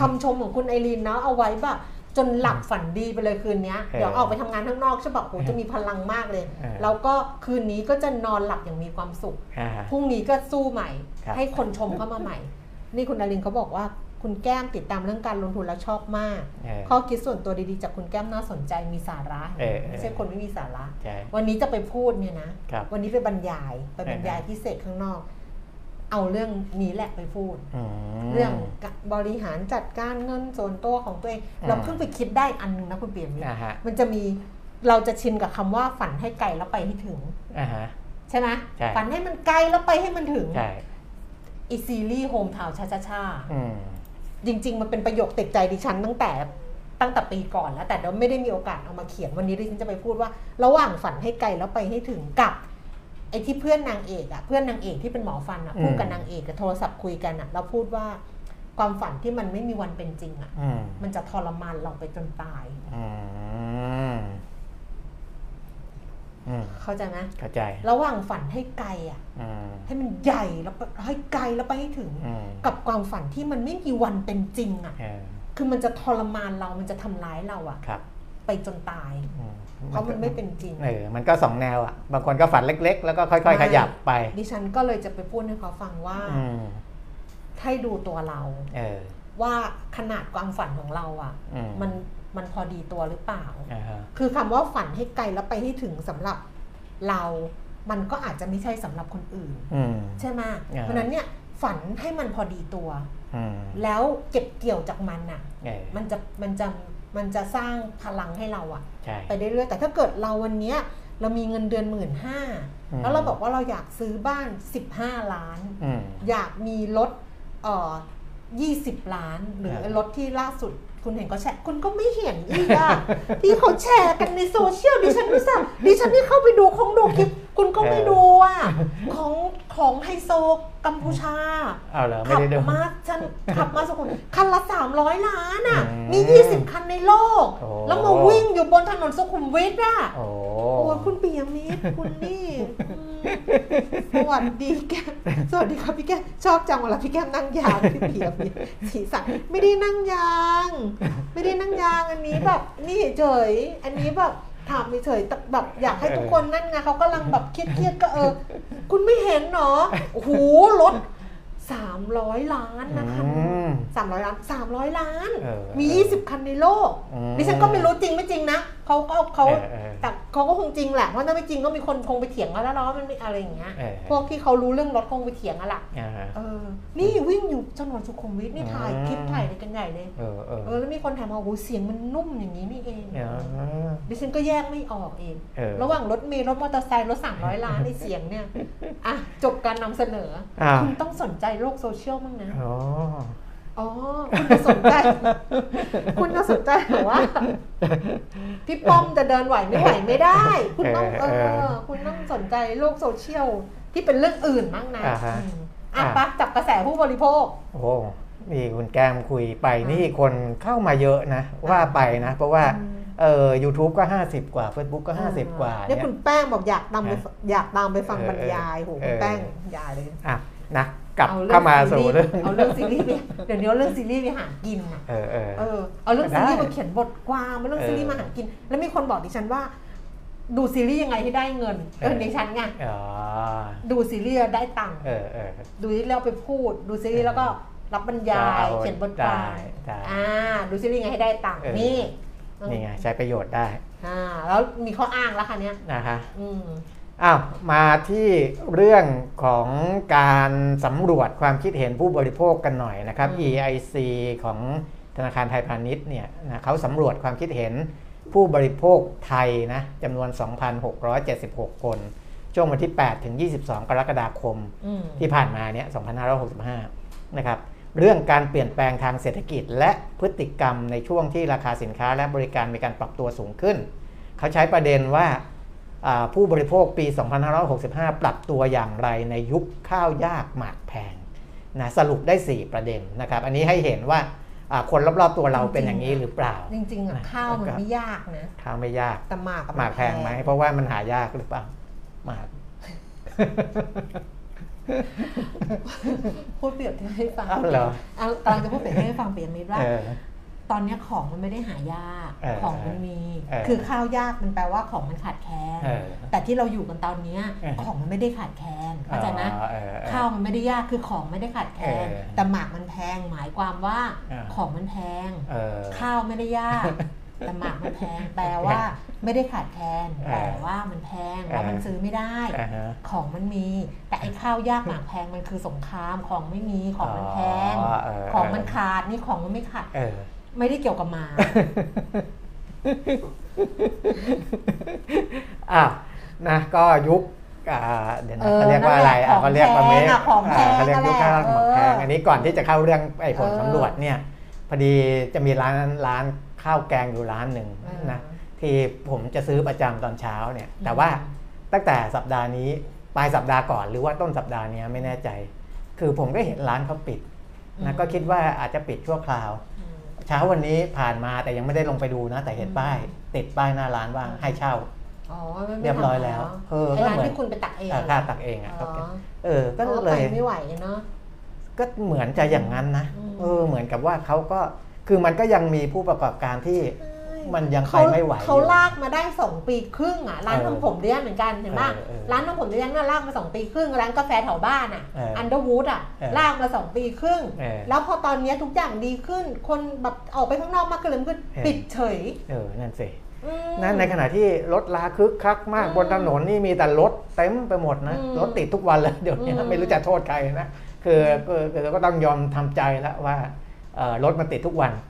คำชมของคุณไอรีนนะเอาไว้แบบ จนหลับฝันดีไปเลยคืนเนี้ยเออเดี๋ยวออกไปทำงานข้างนอกใช่ปะโหจะมีพลังมากเลยเออแล้วก็คืนนี้ก็จะนอนหลับอย่างมีความสุขอ่าพรุ่งนี้ก็สู้ใหม่ครับให้คนชมเข้ามาใหม่ นี่คุณไอรีนเขาบอกว่าคุณแก้มติดตามเรื่องการลงทุนแล้วชอบมากเออข้อคิดส่วนตัวดีๆ จากคุณแก้มน่าสนใจมีสาระเออเออไม่ใช่คนไม่มีสาระใช่วันนี้จะไปพูดเนี่ยนะครับวันนี้ไปบรรยาย ไปบรรยายเออพิเศษข้างนอก เอาเรื่องนี้แหละไปพูดอืมเรื่องบริหารจัดการเงินส่วนตัวของตัวเองอืมเราเพิ่งไปคิดได้อันนึงนะคุณเปียมิตรอ่าฮะมันจะมีเราจะชินกับคำว่าฝันให้ไกลแล้วไปให้ถึงอ่าฮะใช่ไหมใช่ฝันให้มันไกลแล้วไปให้มันถึงใช่อีซีรีส์โฮมทาวชาชาชาอืมจริง ๆ มันเป็นประโยคติดใจดิฉันตั้งแต่ตั้งแต่ปีก่อนแล้ว แต่เดี๋ยวไม่ได้มีโอกาสเอามาเขียนวันนี้ดิฉันจะไปพูดว่า ระหว่างฝันให้ไกลแล้วไปให้ถึงกับ ไอ้ที่เพื่อนนางเอกอะเพื่อนนางเอกที่เป็นหมอฟันอะอืมพูดกับนางเอกกับโทรศัพท์คุยกันอะแล้วพูดว่าความฝันที่มันไม่มีวันเป็นจริงอะอืมมันจะทรมานเราไปจนตายอืมอืมเข้าใจไหมเข้าใจ ระหว่างฝันให้ไกลอะอืมให้มันใหญ่แล้วไปให้ไกลแล้วไปให้ถึงอืมกับความฝันที่มันไม่มีวันเป็นจริงอะเออคือมันจะทรมานเรา มันจะทำร้ายเราอะครับไปจนตายอืม เพราะมันไม่เป็นจริงเออมันก็สองแนวอะบางคนก็ฝันเล็ก ๆ แล้วก็ค่อย ๆ ขยับไป ดิฉันก็เลยจะไปพูดให้เขาฟังว่าอืมให้ดูตัวเราเออว่าขนาดความฝันของเราอะอืมมันมันพอดีตัวหรือเปล่าอ่าฮะคือคำว่าฝันให้ไกลแล้วไปให้ถึงสำหรับเรา มันก็อาจจะไม่ใช่สำหรับคนอื่นอืมใช่ไหมอ่าเพราะฉะนั้นเนี่ยฝันให้มันพอดีตัวอืมแล้วเก็บเกี่ยวจากมันอะเออมันจะมันจะ มันจะสร้างพลังให้เราอะใช่ไปเรื่อยๆแต่ถ้าเกิดเราวันเนี้ยเรามีเงินเดือนหมื่นห้าอืมแล้วเราบอกว่าเราอยากซื้อบ้าน 15 ล้านอืมอยากมีรถเอ่อ20 ล้าน หรือเออรถที่ล่าสุด คุณเห็นก็แชร์คุณก็ไม่เห็นอีกอะที่เขาแชร์กันในโซเชียลดิฉันไม่ทราบดิฉันนี่เข้าไปดูคงดูคลิป คุณก็ไม่ดูอะของของไฮโซกัมพูชาเอาเหรอไม่ขับได้ดูมาฉันขับมาสุขุมคันละ 300 ล้านอะอืมมี 20 คันในโลกโอ้แล้วมาวิ่งอยู่บนถนนสุขุมวิทอะโอ้โอ้ยคุณปิยมิตรคุณนี่อืม สวัสดีแกมสวัสดีครับพี่แก้มชอบจังเวลาพี่แก้มนั่งยางพี่ปิยมิตรสีสันไม่ได้นั่งยาง ไม่ได้นั่งยางอันนี้แบบนี่เฉยอันนี้แบบถามเฉยๆแต่แบบอยากให้ทุกคนนั่นไงเขากำลังแบบเครียดๆก็เออ คุณไม่เห็นเนาะโอ้โหรถสามร้อยล้านนะคะอืมสามร้อยล้านสามร้อยล้านเออมียี่สิบคันในโลกอืมดิฉันก็ไม่รู้จริงไม่จริงนะ เขาก็เขาเออเออแต่เขาก็คงจริงแหละเพราะถ้าไม่จริงก็มีคนคงไปเถียงกันแล้วเนาะมันไม่อะไรอย่างเงี้ยเออพวกที่เขารู้เรื่องรถคงไปเถียงกันละอ่าฮะเออ นี่วิ่งอยู่ถนนสุขุมวิทนี่ถ่ายอืมคลิปถ่ายอะไรกันใหญ่เลยเออเออเออแล้วมีคนถามมาโอ้โหเสียงมันนุ่มอย่างนี้นี่เองเออดิฉันก็แยกไม่ออกเองเออระหว่างรถเมล์รถมอเตอร์ไซค์รถสามร้อยล้านในเสียงเนี่ยอะจบการนำเสนออ่าคุณต้องสนใจโลกโซเชียลบ้างนะ อ๋ออ๋อ คุณจะสนใจ คุณจะสนใจเหรอว่า พี่ป้อมจะเดินไหวไม่ไหวไม่ได้ คุณต้องเอเออเอออ คุณต้องสนใจโลกโซเชียลที่เป็นเรื่องอื่นบ้างนะอ่าฮะอืมอะอ่าปักจับกระแสผู้บริโภค โอ้นี่คุณแก้มคุยไปนี่คนเข้ามาเยอะนะ ว่าไปนะ เพราะว่าอืมเออ YouTube ก็ 50 กว่า Facebook ก็ 50 กว่าเนี่ยเนี่ยคุณแป้งบอกอยากตามไปนะอยากตามไปฟังเออบรรยายโหเออคุณแป้งยายเลยอะนะ กลับอเข้ามาสู่เรื่องเอาเรื่องซีรีส์ไปเดี๋ยวนี้เอาเรื่องซีรีส์ไปหากินอะเออเออเออเอาเรื่องได้ซีรีส์มาเขียนบทความมาเรื่องเออซีรีส์มาหากิน แล้วมีคนบอกดิฉันว่า ดูซีรีส์ยังไงให้ได้เงินเออเออดิฉันไงอ๋อดูซีรีส์แล้วได้ตังค์เออเออดูซีรีส์แล้วไปพูด ดูซีรีส์แล้วก็รับบรรยายเอาเขียนบทความได้ได้อ่าดูซีรีส์ยังไงให้ได้ตังค์เออนี่นี่ไงใช้ประโยชน์ได้อ่าแล้วมีข้ออ้างแล้วค่ะเนี้ยนะคะอืม อ้าวมาที่เรื่องของการสำรวจความคิดเห็นผู้บริโภคกันหน่อยนะครับอืม EIC ของธนาคารไทยพาณิชย์เนี่ยนะเขาสำรวจความคิดเห็นผู้บริโภคไทยนะจำนวน 2,676 คน ช่วงวันที่ 8 ถึง 22 กรกฎาคมอืมที่ผ่านมาเนี่ย 2565 นะครับ เรื่องการเปลี่ยนแปลงทางเศรษฐกิจ และพฤติกรรมในช่วงที่ราคาสินค้าและบริการมีการปรับตัวสูงขึ้น เขาใช้ประเด็นว่าอ่า ผู้บริโภคปี 2565 ปรับตัวอย่างไรในยุคข้าวยากหมากแพงนะสรุปได้ 4 ประเด็นนะครับ อันนี้ให้เห็นว่าอ่าคนรอบๆตัวเราเป็นอย่างนี้หรือเปล่า จริงๆอะนะข้าวมันแล้วก็ไม่ยากนะข้าวไม่ยากแต่หมากกับหมากแพงไหมเพราะว่ามันหายากหรือเปล่าหมากพูดเปรียบเทียบให้ฟังอ้าวเหรอเอากำลังจะพูดเปรียบเทียบให้ฟังเปรียบมิตรว่าเออ ตอนเนี้ยของมันไม่ได้หายากเออของมันมี เออคือข้าวยากมันแปลว่าของมันขาดแคลนเออแต่ที่เราอยู่กันตอนเนี้ยเออ ของมันไม่ได้ขาดแคลนเข้าใจไหมอ๋อเออเออ ข้าวมันไม่ได้ยากคือของไม่ได้ขาดแคลนเออแต่หมากมันแพงหมายความว่าเออ ของมันแพง เออ ข้าวไม่ได้ยาก แต่หมากมันแพงแปลว่าไม่ได้ขาดแคลนเออแต่ว่ามันแพงแล้วมันเออ ซื้อไม่ได้ อ่าฮะ ของมันมี แต่ไอ้ข้าวยากหมากแพงมันคือสงครามของไม่มีของมันแพง อ๋อเออของมันขาดนี่ของมันไม่ขาด เออ ไม่ได้เกี่ยวกับหมา อะนะก็ยุคอ่าเดี๋ยวนะเออเขาเรียกว่าอะไรอะนั่เขานแหละเรียกว่าเมของแพงอะของแพงเขาเรียกยุคข้าวหมกแพงเอออัอันนี้ก่อนที่จะเข้าเรื่องไอ้ผลเออสำรวจเนี่ย พอดีจะมีร้านร้านข้าวแกงอยู่ร้านหนึ่งเออนะที่ผมจะซื้อประจำตอนเช้าเนี่ย แต่ว่าตั้งแต่สัปดาห์นี้ปลายสัปดาห์ก่อนหรือว่าต้นสัปดาห์เนี้ยไม่แน่ใจ คือผมก็เห็นร้านเขาปิดนะก็คิดว่าอาจจะปิดชั่วคราวอืม เช้าวันนี้ผ่านมาแต่ยังไม่ได้ลงไปดูนะ แต่เห็นป้าย ติดป้ายหน้าร้านว่าให้เช่าอ๋อไม่ไม่เรียบร้อยแล้วทำเออไอ้ก็ร้านเหมือนที่คุณไปตักเองอ่าค่าตักเองอะอ๋ก็อเออ ก็ก็เลไปยไม่ไหวเนาะก็เหมือนจะอย่างนั้นนะอืมเออ เหมือนกับว่าเขาก็คือมันก็ยังมีผู้ประกอบการที่ มันยังไปเขาไม่ไหวเขาอยู่ลากมาได้สองปีครึ่งอะร้านเออทำผมเดียนเหมือนกันเห็นปะเออเออร้านทำผมเดียนก็ลากมาสองปีครึ่งร้านกาแฟแถวบ้านอะเอออัอันเดอร์วูดอะเออลากมาสองปีครึ่งเออแล้วพอตอนเนี้ยทุกอย่างดีขึ้น คนแบบออกไปข้างนอกมากขึ้นเลยขึ้นเออปิดเฉยเออนั่นสิอืมนั่นในขณะที่รถลาคึกคักมากอืมบนถนนนี่มีแต่รถเต็มไปหมดนะอืมรถติดทุกวันเลยเดี๋ยวนี้อืมไม่รู้จะโทษใครนะคือคือคือก็ต้องยอมทำใจแล้วว่าเอ่อรถมันติดทุกวันอืม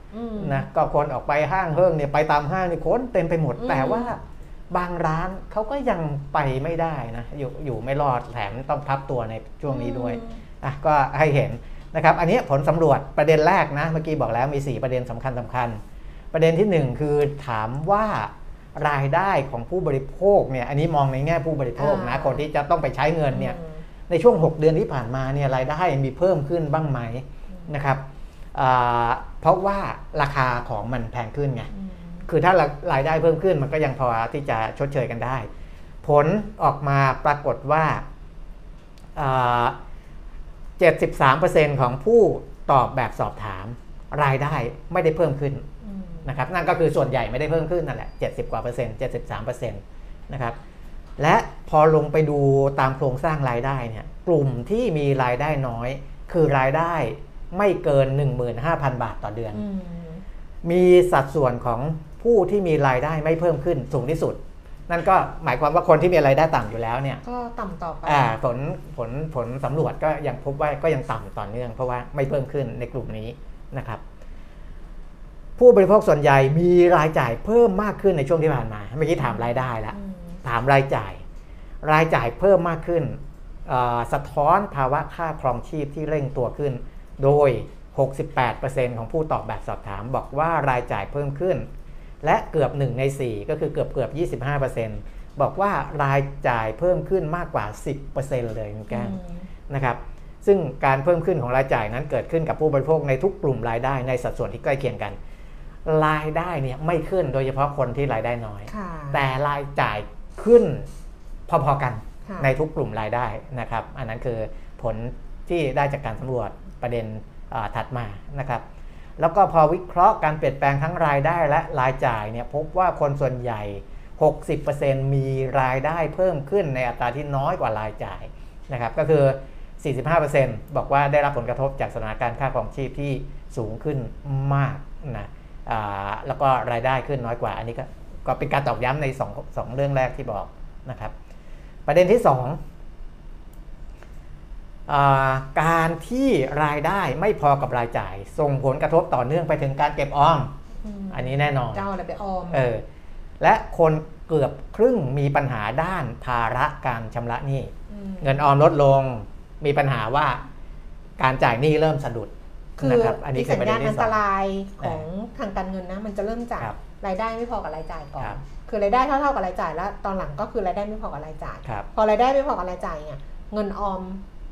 นะก็คนออกไปห้างเฮิ่งเนี่ยไปตามห้างนี่คนเต็มไปหมดอืมแต่ว่าบางร้านเขาก็ยังไปไม่ได้นะอยู่อยู่ไม่รอดแถมต้องพับตัวในช่วงนี้ด้วยอะก็ให้เห็นนะครับ อันนี้ผลสำรวจประเด็นแรกนะเมื่อกี้บอกแล้วมี 4 ประเด็นสำคัญสำคัญ ประเด็นทีหนึ่1 คือถามว่ารายได้ของผู้บริโภคเนี่ยอันนี้มองในแง่ผู้บริโภคนะอ่าคนที่จะต้องไปใช้เงินเนี่ยอืมในช่วง 6 เดือนที่ผ่านมาเนี่ยรายได้มีเพิ่มขึ้นบ้างไหมนะครับอ่า เพราะว่าราคาของมันแพงขึ้นไงอืมคือคือถ้ารายได้เพิ่มขึ้นมันก็ยังพอที่จะชดเชยกันได้ ผลออกมาปรากฏว่าอ่า73%ของผู้ตอบแบบสอบถาม รายได้ไม่ได้เพิ่มขึ้นอืมนะครับ นั่นก็คือส่วนใหญ่ไม่ได้เพิ่มขึ้นนั่นแหละ 70 กว่าเปอร์เซ็นต์ 73เปอร์เซ็นต์นะครับ และพอลงไปดูตามโครงสร้างรายได้เนี่ย กลุ่มที่มีรายได้น้อย คือรายได้ ไม่เกิน 15,000 บาทต่อเดือนอืมมีสัดส่วนของผู้ที่มีรายได้ไม่เพิ่มขึ้นสูงที่สุด นั่นก็หมายความว่าคนที่มีรายได้ต่ำอยู่แล้วเนี่ยก็ต่ำต่อไป อ่าผลผลผลสำรวจก็ยังพบว่าก็ยังต่ำต่อเนื่อง เพราะว่าไม่เพิ่มขึ้นในกลุ่มนี้นะครับ ผู้บริโภคส่วนใหญ่มีรายจ่ายเพิ่มมากขึ้นในช่วงที่ผ่านมาเมื่อกี้ถามรายได้แล้ว อืมถามรายจ่าย รายจ่ายเพิ่มมากขึ้นเอ่อสะท้อนภาวะค่าครองชีพที่เร่งตัวขึ้น โดย 68%ของผู้ตอบแบบสอบถามบอกว่ารายจ่ายเพิ่มขึ้น และเกือบ 1 ใน 4 ก็คือเกือบเกือบ 25%บอกว่ารายจ่ายเพิ่มขึ้นมากกว่า 10%เลยคุณแก้มอืมนะครับ ซึ่งการเพิ่มขึ้นของรายจ่ายนั้นเกิดขึ้นกับผู้บริโภคในทุกกลุ่มรายได้ในสัดส่วนที่ใกล้เคียงกัน รายได้เนี่ยไม่ขึ้นโดยเฉพาะคนที่รายได้น้อยค่ะแต่รายจ่ายขึ้นพอๆกันค่ะในทุกกลุ่มรายได้นะครับ อันนั้นคือผล ที่ได้จากการสำรวจประเด็นถัดมานะครับแล้วก็พอวิเคราะห์การเปลี่ยนแปลงทั้งรายได้และรายจ่ายเนี่ยพบว่าคนส่วนใหญ่ 60%มีรายได้เพิ่มขึ้นในอัตราที่น้อยกว่ารายจ่ายนะครับก็คือ 45%บอกว่าได้รับผลกระทบจากสถานการณ์ค่าครองชีพที่สูงขึ้นมากนะแล้วก็รายได้ขึ้นน้อยกว่าอันนี้ก็ก็เป็นการตอกย้ำในสองสองเรื่องแรกที่บอกนะครับ ประเด็นที่สอง การที่รายได้ไม่พอกับรายจ่าย ส่งผลกระทบต่อเนื่องไปถึงการเก็บออมมอันนี้แน่นอนเจ้าอะไรไปออมเออและคนเกือบครึ่งมีปัญหาด้านภาระการชำระหนี้มเงินออมลดลงมีปัญหาว่าการจ่ายหนี้เริ่มสะดุดคือนะครับอันนี้ที่คือสัญประเด็ญานณที่อันสตองรายของทางการเงินนะ มันจะเริ่มจากครับรายได้ไม่พอกับรายจ่ายก่อนครับคือรายได้เท่าๆกับรายจ่ายแล้ว ตอนหลังก็คือรายได้ไม่พอกับรายจ่ายครับพอรายได้ไม่พอกับรายจ่ายเนี่ยเงินออม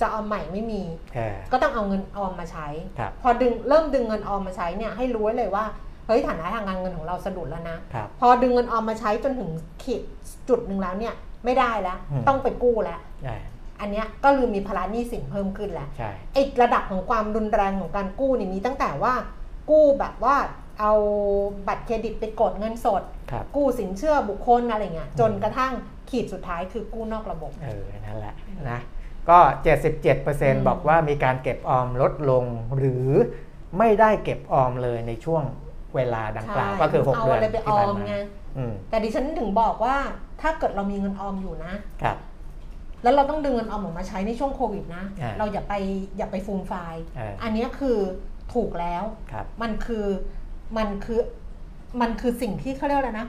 จะออมใหม่ไม่มีเออก็ต้องเอาเงินออมมาใช้ครับพอดึงเริ่มดึงเงินออมมาใช้เนี่ยให้รู้ไว้เลยว่าเฮ้ยฐานะทางการเงินของเราสะดุดแล้วนะครับพอดึงเงินออมมาใช้จนถึงขีดจุดหนึ่งแล้วเนี่ยไม่ได้แล้วอืมต้องไปกู้แล้วใช่อันเนี้ยก็ลืมมีภาระหนี้สินเพิ่มขึ้นแล้วใช่ไอ้ระดับของความรุนแรงของการกู้เนี่ยมีตั้งแต่ว่า กู้แบบว่าเอาบัตรเครดิตไปกดเงินสดครับกู้สินเชื่อบุคคลอะไรเงี้ยจนกระทั่งขีดสุดท้ายคือกู้นอกระบบเออนั่นแหละนะ ก็ 77%มบอกว่ามีการเก็บออมลดลง หรือไม่ได้เก็บออมเลยในช่วงเวลาดังกล่าวใช่ก็คือ 6เอาเดือนอะไรไปอที่อผ่านมมาไงอืมแต่ดิฉันถึงบอกว่าถ้าเกิดเรามีเงินออมอยู่นะครับแล้วเราต้องดึงเงินออมออกมาใช้ในช่วงโควิดนะอ่าเราอย่าไปอย่าไปฟูมไฟายเอออัอันเนี้ยคือถูกแล้วครับมันคือมันคือมันคือสิ่งที่เขาเรียกอะไรนะ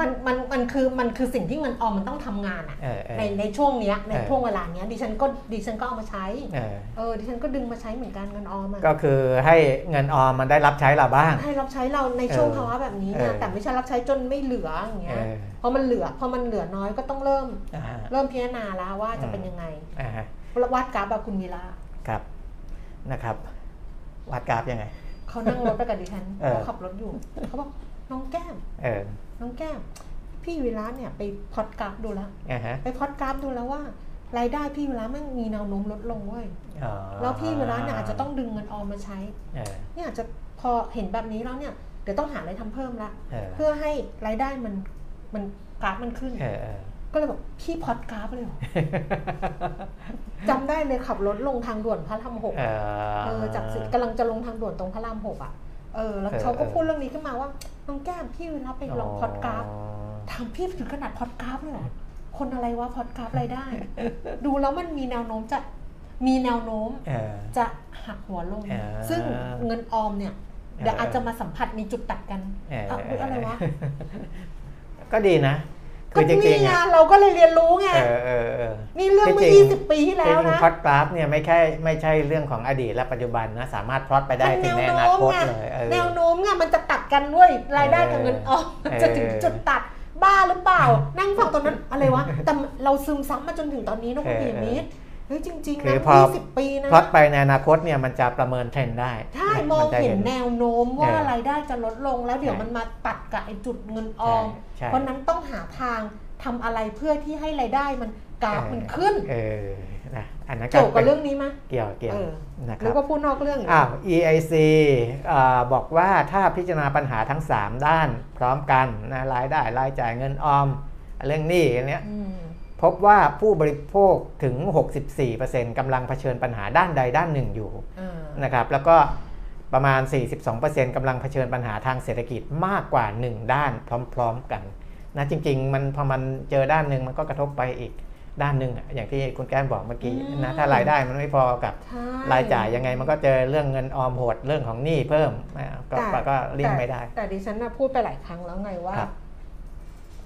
มันมันมันคือมันคือสิ่งที่เงินออมมันต้องทำงานอะเออเออในในช่วงเนี้ยในเออช่วงเวลาเนี้ยดิฉันก็ดิฉันก็เอามาใช้เออเออดิฉันก็ดึงมาใช้เหมือนกันเงินออมอะก็คือให้เงินออมมันได้รับใช้เราบ้าง ให้รับใช้เราในช่วงเออภาวะแบบนี้เอนะอแต่ไม่ใช่รับใช้จนไม่เหลืออย่างเอเงี้ยอพอมันเหลือพอมันเหลือน้อยก็ต้องเริ่มอ่าเริ่มพิจารณาแล้วว่าจะเป็นอืมยังไงอ่าฮะวาดกราฟแบบคุณวีระครับนะครับวัดกราฟยังไงเขานั่งรถไปกับดิฉันเออเขาขับรถอยู่เขาบอกน้องแก้มเออ น้องแก้มพี่วีระเนี่ยไปพอดกราฟดูแล้วอ่าฮะไปพอดกราฟดูแล้วว่ารายได้พี่วีระแม่งมีแนวโน้มลดลงเว้ยอ๋อแล้วพี่วีระเนี่ยอาจจะต้องดึงเงินออมมาใช้เออเนี่ยอาจจะพอเห็นแบบนี้แล้วเนี่ยเดี๋ยวต้องหาอะไรทำเพิ่มละเออเพื่อให้รายได้มันมันกราฟมันขึ้นเออเออก็เลยบอกพี่พอดกราฟเลยเหรอจำได้เลยขับรถลงทางด่วนพระรามหกเออเออจากสิกำลังจะลงทางด่วนตรงพระรามหกอะเออแล้วเออเขาก็เออพูดเรื่องนี้ขึ้นมาว่า น้องแก้มพี่เวลาไปลองพอดกราฟอ๋อถามพี่ถึงขนาดพอดกราฟเลยเหรอคนอะไรวะพอดกราฟรายได้ ดูแล้วมันมีแนวโน้มจะมีแนวโน้มเออจะหักหัวลงเออซึ่งเงินออมเนี่ยเดี๋ยวอาจจะมาสัมผัสมีจุดตัดกันเอออะอุ๊ยอะไรวะ ก็ดีนะ ก็คือนี่จริงๆไงอะเราก็เลยเรียนรู้ไงเออเออเออนี่เรื่องเมื่อที่จริง20 ปีที่แล้วจริงนะๆพอดกราฟเนี่ยไม่ใช่ไม่ใช่เรื่องของอดีตและปัจจุบันนะสามารถพลอตไปได้ถึงในอนาคตเลยเออแนวโน้มไงมันจะตัดกันด้วยรายได้กับเงินออมเออจะถึงจุดตัดบ้าหรือเปล่า นั่งฟังตอนนั้นอะไรวะแต่เราซึมซับมาจนถึงตอนนี้นะคุณปีมิตร เฮ้ยจริงๆคืนะพอ20ปีนะพลอตไปในอนาคตเนี่ยมันจะประเมินเทรนด์ได้ ใช่ มองจะเห็นแนวโน้มว่าเออรายได้จะลดลงแล้วเดี๋ยวใช่มันมาตัดกับไอ้จุดเงินออมใช่เพราะนั้นต้องหาทางทำอะไรเพื่อที่ให้รายได้มันกราฟมันขึ้น เออนะอันนั้นเกี่ยวกับเรื่องนี้ไหมเกี่ยวเกี่ยวเออนะคหรืรัอบว่าพูดนอกเรื่องอีกอ้าว EIC อ่าบอกว่าถ้าพิจารณาปัญหาทั้ง 3 ด้านพร้อมกันนะรายได้รายจ่ายเงินออม เรื่องหนี้อันเนี้ยอืม พบว่าผู้บริโภคถึง 64%กำลังเผชิญปัญหาด้านใดด้านหนึ่งอยู่อ่านะครับแล้วก็ประมาณ 42%กำลังเผชิญปัญหาทางเศรษฐกิจมากกว่า 1 ด้านพร้อม ๆ กันนะจริง ๆ มันพอมันเจอด้านหนึ่งมันก็กระทบไปอีกด้านหนึ่งอะอย่างที่คุณแก้มบอกเมื่อกี้นะถ้ารายได้มันไม่พอกับใช่รายจ่ายยังไงมันก็เจอเรื่องเงินออมโหดเรื่องของหนี้เพิ่มนะก็แต่ก็เลี่ยงไม่ได้ แต่ดิฉันนะพูดไปหลายครั้งแล้วไงว่าครับ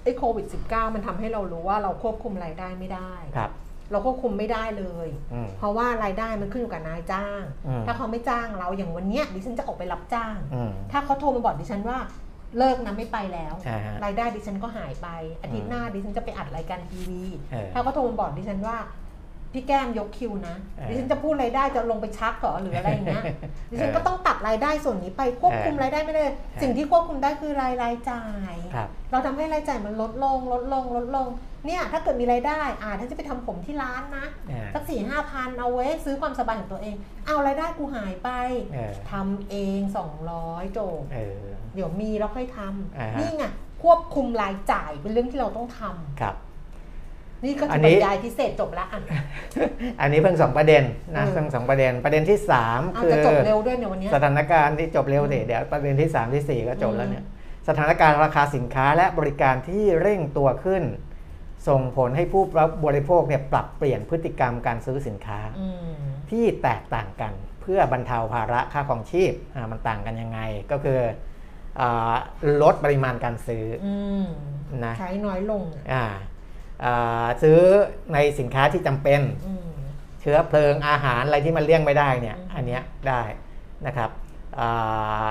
ไอ้โควิด -19 มันทำให้เรารู้ว่าเราควบคุมรายได้ไม่ได้ ครับ เราควบคุมไม่ได้เลย อืม เพราะว่ารายได้มันขึ้นอยู่กับนายจ้าง อืม ถ้าเขาไม่จ้างเราอย่างวันเนี้ยดิฉันจะออกไปรับจ้าง อืม ถ้าเขาโทรมาบอกดิฉันว่าเลิกนะไม่ไปแล้ว อ่าฮะรายได้ดิฉันก็หายไปอาทิตย์หน้าดิฉันจะไปอัดรายการทีวีเออ ถ้าเขาโทรมาบอกดิฉันว่า พี่แก้มยกคิวนะเออดิฉันจะพูดรายได้จะลงไปชักเหรอหรืออะไรอย่างเงี้ยดิฉันเออก็ต้องตัดรายได้ส่วนนี้ไปควบคุมเออรายได้ไม่ได้สิ่งที่ควบคุมได้คือรายรายจ่ายครับเราทำให้รายจ่ายมันลดลงลดลงลดลงเนี่ยถ้าเกิดมีรายได้อ่าถ้าจะไปทำผมที่ร้านนะอ่าสักสี่ห้าพันเอาไว้ซื้อความสบายของตัวเอง เอารายได้กูหายไปเออทำเองสองร้อยโจบเออเดี๋ยวมีแล้วค่อยทอ่าำฮะนี่ไงควบคุมรายจ่ายเป็นเรื่องที่เราต้องทำครับ นี่ก็อัคืนอบรนี้รยายพิเศษจบแล้วอะอันนี้เพิ่งสองประเด็นนะเออเพิ่งสองประเด็นประเด็นที่สามเอาคือจะจบเร็วด้วยเนี่ยวันเนี้ยสถานการณ์ที่จบเร็วสิเดี๋ยวประเด็นที่3ที่4ก็จบแล้วเนี่ยสถานการณ์ราคาสินค้าและบริการที่เร่งตัวขึ้น ส่งผลให้ผู้บริโภคเนี่ยปรับเปลี่ยนพฤติกรรมการซื้อสินค้าอืมที่แตกต่างกันเพื่อบรรเทาภาระค่าของชีพอ่ามันต่างกันยังไงก็คืออาลดปริมาณการซื้ออืมนะใช้น้อยลงอ่าอ่า ซื้อในสินค้าที่จำเป็นอืมเชื้อเพลิงอาหารอะไรที่มันเลี่ยงไม่ได้เนี่ยอืมอันเนี้ยได้นะครับอา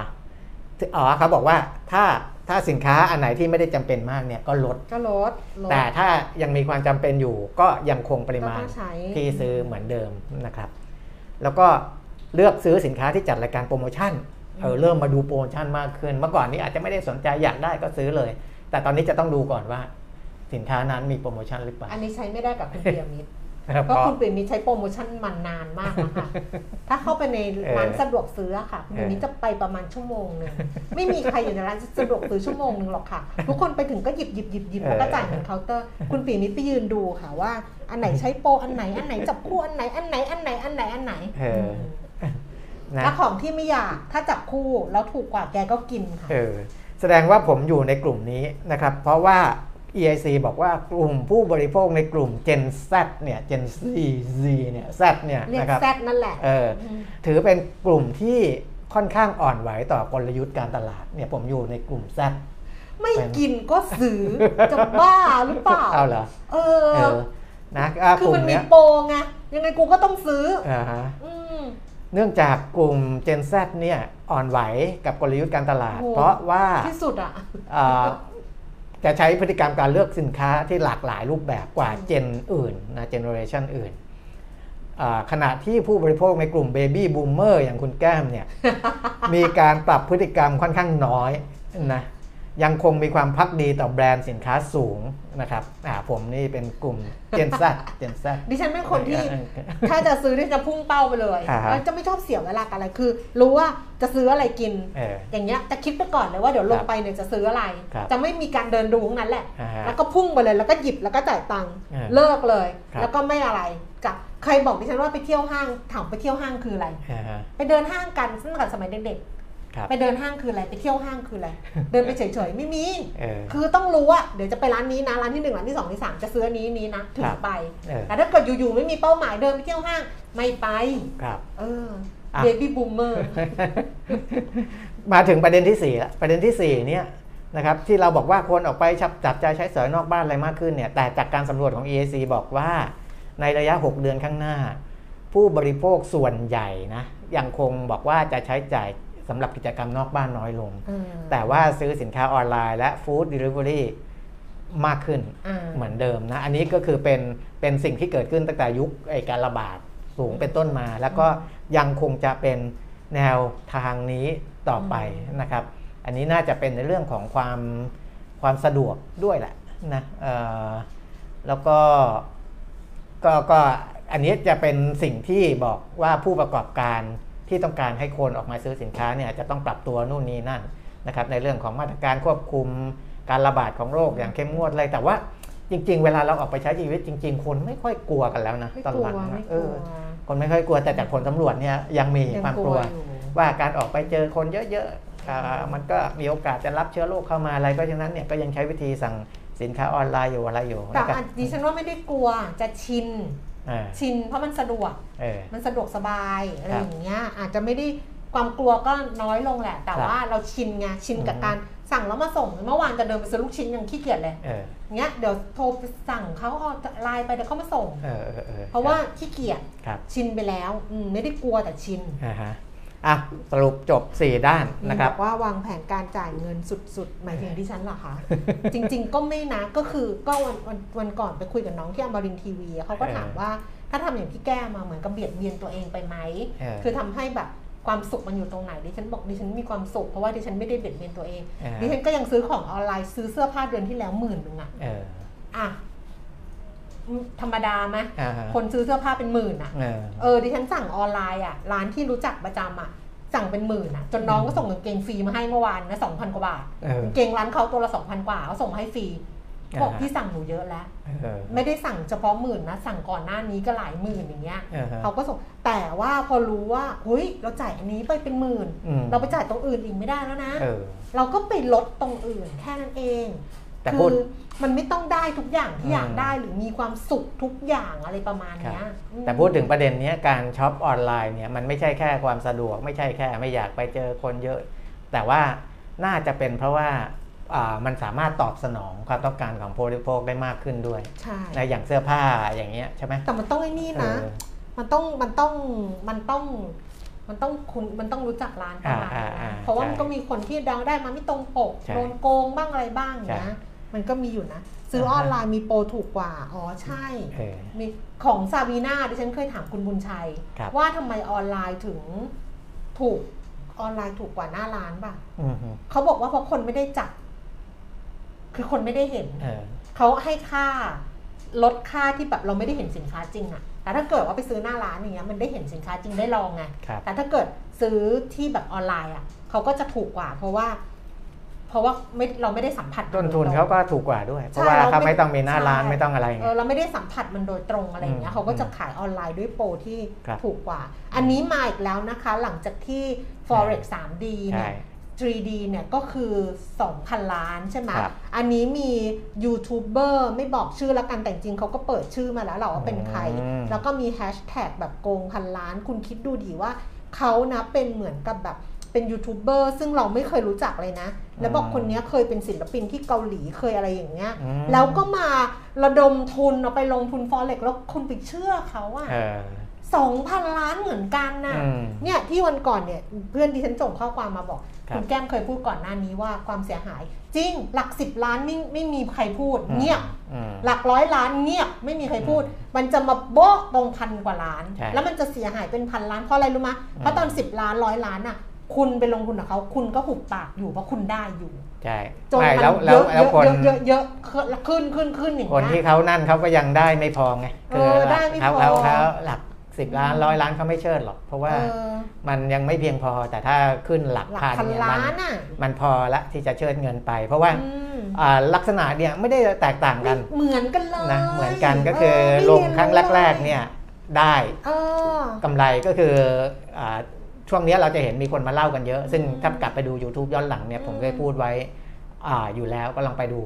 อ๋อเขาบอกว่าถ้าถ้าสินค้าอันไหนที่ไม่ได้จำเป็นมากเนี่ยก็ลดก็ลดลดแต่ถ้ายังมีความจำเป็นอยู่ก็ยังคงปริมาณก็ต้องใช้ที่ซื้อเหมือนเดิมนะครับ แล้วก็เลือกซื้อสินค้าที่จัดรายการโปรโมชั่นเออเริ่มมาดูโปรโมชั่นมากขึ้น เมื่อก่อนนี้อาจจะไม่ได้สนใจอยากได้ก็ซื้อเลย แต่ตอนนี้จะต้องดูก่อนว่า สินค้านั้นมีโปรโมชั่นหรือเปล่า อันนี้ใช้ไม่ได้กับคุณเปียมิตรเพเพราะราะคุณเปียมิตรใช้โปรโมชั่นมันนานมากแล้วค่ะถ้าเข้าไปในร้านเออสะดวกซื้ออะค่ะคุณเปียมิตรจะไปประมาณชั่วโมงหนึ่งไม่มีใครอยู่ในร้านสะดวกซื้อชั่วโมงหนึ่งหรอกค่ะ ทุกคนไปถึงก็หยิบหยิบหยิบหยิบแล้วก็จ่ายเงินเคาน์เตอร์ คุณเปียมิตรไปยืนดูค่ะว่า อันไหนใช้โปรอันไหนอันไหนจับคู่อันไหนอันไหนอันไหนอันไหนอันไหนเออมนะถ้าของที่ไม่อยากถ้าจับคู่แล้วถูกกว่าแกก็กินค่ะเออแสดงว่าผมอยู่ในกลุ่มนี้นะครับ เพราะว่า EIC บอกว่ากลุ่มผู้บริโภคในกลุ่ม Gen Z เนี่ย Gen Z Z เนี่ย Z เนี่ยเรียกนะครับ แซดนั่นแหละ เออถือเป็นกลุ่มที่ค่อนข้างอ่อนไหวต่อกลยุทธ์การตลาดเนี่ยผมอยู่ในกลุ่ม Z ไม่กินก็ซื้อ จะบ้าหรือเปล่า เอาเหรอเอเออ อนะก็คืกอลุ่มัมนมีเนี้ยโปรไงยังไงกูก็ต้องซื้ออ่าฮะ อืม เนื่องจากกลุ่ม Gen Z เนี่ยอ่อนไหวกับกลยุทธ์การตลาด โอ้เพราะว่าที่สุดอะอ่า จะใช้พฤติกรรมการเลือกสินค้าที่หลากหลายรูปแบบกว่า Gen อื่นนะ generation อื่นอ่าขณะที่ผู้บริโภคในกลุ่ม baby boomer อย่างคุณแก้มเนี่ยมีการปรับพฤติกรรมค่อนข้างน้อยนะ ยังคงมีความภักดีต่อแบรนด์สินค้าสูงนะครับอ่าผมนี่เป็นกลุ่ม Gen Z Gen Z ดิฉันเป็นคนที่ ถ้าจะซื้อที่จะพุ่งเป้าไปเลยอ่าฮะแล้วจะไม่ชอบเสียเวลากับอะไรคือ รู้ว่าจะซื้ออะไรกิน เอออย่างเงี้ยจะคิดไปก่อนเลยว่าเดี๋ยวลงครับไปเนี่ยจะซื้ออะไร ครับจะไม่มีการเดินดูทั้งนั้นแหละ อ่าฮะแล้วก็พุ่งไปเลยแล้วก็หยิบแล้วก็จ่ายตังค์อ่าเลิกเลย ครับ แล้วก็ไม่อะไรกับใครบอกดิฉันว่าไปเที่ยวห้างถามไปเที่ยวห้างคืออะไร อ่าฮะ ไปเดินห้างกันตั้งแต่สมัยเด็กครับๆ ไปเดินห้างคืออะไรไปเที่ยวห้างคืออะไรเดินไปเฉยๆไม่มีเออคือต้องรู้ว่าเดี๋ยวจะไปร้านนี้นะร้านที่หนึ่งร้านที่สองที่สามจะซื้ออันนี้นี้นะถึครังบไปเออแต่ถ้าเกิดอยู่ๆไม่มีเป้าหมายเดินไปเที่ยวห้างไม่ไปครับเอออะ baby boomer มาถึงประเด็นที่4ละประเด็นที่4เนี่ยนะครับที่เราบอกว่าคนออกไปจับจับจ่ายใช้สอยนอกบ้านอะไรมากขึ้นเนี่ยแต่จากการสำรวจของ EIC บอกว่าในระยะ 6 เดือนข้างหน้า ผู้บริโภคส่วนใหญ่นะยังคงบอกว่าจะใช้จ่าย สำหรับกิจกรรมนอกบ้านน้อยลง แต่ว่าซื้อสินค้าออนไลน์และ food deliveryมากขึ้นอ่าเหมือนเดิมนะ อันนี้ก็คือเป็นเป็นสิ่งที่เกิดขึ้นตั้งแต่ยุคไอการระบาดสูงเป็นต้นมา แล้วก็ยังคงจะเป็นแนวทางนี้ต่อไปนะครับ อันนี้น่าจะเป็นในเรื่องของความความสะดวกด้วยแหละนะเอ่อแล้วก็ก็ก็อันนี้จะเป็นสิ่งที่บอกว่าผู้ประกอบการ ที่ต้องการให้คนออกมาซื้อสินค้าเนี่ยจะต้องปรับตัวนู่นนี่นั่นนะครับในเรื่องของมาตรการควบคุมการระบาดของโรคอย่างเข้มงวดเลยแต่ว่าจริง ๆ เวลาเราออกไปใช้ชีวิตจริง ๆ คนไม่ค่อยกลัวกันแล้วนะไม่ตอนกลัหวลังไม่นะกเอลัวอคนไม่ค่อยกลัวแต่จากผลสำรวจเนี่ยยังมียังความกกลัลัววอยู่ว่าการออกไปเจอคนเยอะๆอ่ามันก็มีโอกาสจะรับเชื้อโรคเข้ามาอะไรเพราะฉะนั้นเนี่ยก็ยังใช้วิธีสั่งสินค้าออนไลน์อยู่อะไรอยู่แต่นะครับอะดิฉันว่าไม่ได้กลัวจะชินอ่า ชินเพราะมันสะดวกเออมันสะดวกสบายอะไรครับอย่างเงี้ยอาจจะไม่ได้ความกลัวก็น้อยลงแหละ แต่ครับว่าเราชินไงชินกับอือฮึการสั่งแล้วมาส่งเมื่อวานจะเดินไปซื้อลูกชิ้นยังขี้เกียจเลยเออเงี้ยเดี๋ยวโทรไปสั่งเขาเอาไลน์ไปเดี๋ยวเขามาส่งเออเออออเพราะว่าขี้เกียจครับชินไปแล้วอืมไม่ได้กลัวแต่ชิน อ่าฮะอะสรุปจบ 4 ด้านนะครับอกว่าวางแผนการจ่ายเงินสุดๆ หมายถึงที่ฉันเหรอคะจริง ๆ ก็ไม่นะก็คือก็วันวันวันก่อนไปคุยกับน้องที่อมรินทร์ทีวีเขาก็ถามเออว่าถ้าทำอย่างที่แก้มาเหมือนกับเบียดเบียนตัวเองไปไหมเออคือทำให้แบบความสุขมันอยู่ตรงไหนดิฉันบอกดิฉันมีความสุขเพราะว่าดิฉันไม่ได้เบียดเบียนตัวเองเออดิฉันก็ยังซื้อของออนไลน์ซื้อเสื้อผ้าเดือนที่แล้วหมื่นหนึ่งอะเอออะอืม ธรรมดาไหมอ่าฮะคนซื้อเสื้อผ้าเป็นหมื่นอะเออเออดิฉันสั่งออนไลน์อะร้านที่รู้จักประจำอะสั่งเป็นหมื่นอะจนน้องก็ส่งกางเกงฟรีมาให้เมื่อวานนะสองพันกว่าบาทเออกางเกงร้านเขาตัวละสองพันกว่าเขาส่งมาให้ฟรีบอกอ่าฮะพี่สั่งหนูเยอะแล้วเออไม่ได้สั่งเฉพาะหมื่นนะ สั่งก่อนหน้านี้ก็หลายหมื่นอย่างเงี้ยเออฮะเขาก็ส่งแต่ว่าพอรู้ว่าเฮ้ยเราจ่ายอันนี้ไปเป็นหมื่นอืมเราไปจ่ายตรงอื่นอีกไม่ได้แล้วนะเออเราก็ไปลดตรงอื่นแค่นั้นเอง แต่คืพูดอมันไม่ต้องได้ทุกอย่างที่อืมอยากได้หรือมีความสุขทุกอย่างอะไรประมาณเนี้ยอืมแต่พูดถึงประเด็นเนี้ยการช็อปออนไลน์เนี่ยมันไม่ใช่แค่ความสะดวก ไม่ใช่แค่ไม่อยากไปเจอคนเยอะ แต่ว่าน่าจะเป็นเพราะว่าอ่ามันสามารถตอบสนองความต้องการของผู้บริโภคได้มากขึ้นด้วยใช่นะอย่างเสื้อผ้าอย่างเงี้ยใช่ไหมแต่มันต้องไอ้นี่นะเออมันต้องมันต้องมันต้องมันต้องคุณมันต้องรู้จักร้านประมาณอ่านั้นอ่านะเพราะว่าใช่มันก็มีคนที่เดาได้มาไม่ตรงปกใช่โดนโกงบ้างอะไรบ้างใช่นะ มันก็มีอยู่นะ ซื้ออ่าอฮะอนไลน์มีโปรถูกกว่า อ๋อใช่เออมีของซาบีนาดิฉันเคยถามคุณบุญชัยครับว่าทำไมออนไลน์ถึงถูกออนไลน์ถูกกว่าหน้าร้านป่ะอืมฮึเขาบอกว่าเพราะคนไม่ได้จับ คือคนไม่ได้เห็นเออเขาให้ค่าลดค่าที่แบบเราไม่ได้เห็นสินค้าจริงอะแต่ถ้าเกิดว่าไปซื้อหน้าร้านอย่างเงี้ยมันได้เห็นสินค้าจริงได้ลองไงครับแต่ถ้าเกิดซื้อที่แบบออนไลน์อะเขาก็จะถูกกว่า เพราะว่า เพราะว่าไม่เราไม่ได้สัมผัสต้นทุนโดยตรงเขาก็ถูกกว่าด้วย เพใช่ราะว่าเราเขาไม่ไม่ต้องมีหน้าร้านใช่ไม่ต้องอะไรเอเงี้อยเราไม่ได้สัมผัสมันโดยตรงอะไรอย่างเงี้อืยมเขาก็จะขายออนไลน์ด้วยโปรที่ครับถูกกว่า อันนี้มาอีกแล้วนะคะ หลังจากที่ forex 3D เนี่ใช่ย 3D เนี่ยก็คือ 2,000 ล้านใช่ไหมครับอันนี้มียูทูบเบอร์ไม่บอกชื่อแล้วกันแต่จริงๆเขาก็เปิดชื่อมาแล้วแหละว่าเป็นใครอืมแล้วก็มีแฮชแท็กแบบโกงพันล้าน คุณคิดดูดีว่าเขานะเป็นเหมือนกับแบบ เป็นยูทูบเบอร์ซึ่งเราไม่เคยรู้จักเลยนะ แล้วบอกคนเนี้ยเคยเป็นศิลปินที่เกาหลีเคยอะไรอย่างเงี้ยอืมแล้วก็มาระดมทุนเอาไปลงทุนฟอเร็กแล้วคุณไปเชื่อเขาอะเออสองพันล้านเหมือนกันน่ะอืมเนี่ยที่วันก่อนเนี่ยเพื่อนดิฉันส่งข้อความมาบอกครับคุณแก้มเคยพูดก่อนหน้านี้ว่าความเสียหาย จริงหลักสิบล้านไม่ไม่มีใครพูดเงียบอืมหลักร้อยล้านเงียบไม่มีใครพูด มันจะมาโบ๊ะตรงพันกว่าล้านใช่แล้วมันจะเสียหายเป็นพันล้านเพราะอะไรรู้ไหมยเพราะตอน10ล้านร้อยล้านอะ คุณไปลงทุนกับเขาคุณก็หุบปากอยู่เพราะคุณได้อยู่ใช่จนไม่มันแล้วเยแล้วอะแล้วคนเยอะเยอะเยอะขึ้นขึ้นขึ้นอย่างคนเงี้ที่ยเขานั่นเขาก็ยังได้ไม่พอไงเออได้ไม่เขาพอเขาเขาหลักสิบล้านร้อยล้านเขาไม่เชิดหรอก เพราะว่าเออมันยังไม่เพียงพอแต่ถ้าขึ้นหลักหลักพันพันเนี่ยล้ามันนอะมันพอละที่จะเชิดเงินไป เพราะว่าอืมอ่าลักษณะเนี่ยไม่ได้แตกต่างกัน เหมือนกันเลยนะเหมือนกันก็คือไม่ลเยงนครั้งแรกๆเนี่ยได้เออกำไรก็คืออา ช่วงนี้เราจะเห็นมีคนมาเล่ากันเยอะ ซึ่งถ้ากลับไปดู YouTube ย้อนหลังเนี่ยผมเคยพูดไว้อ่าอยู่แล้วก็ลองไปดู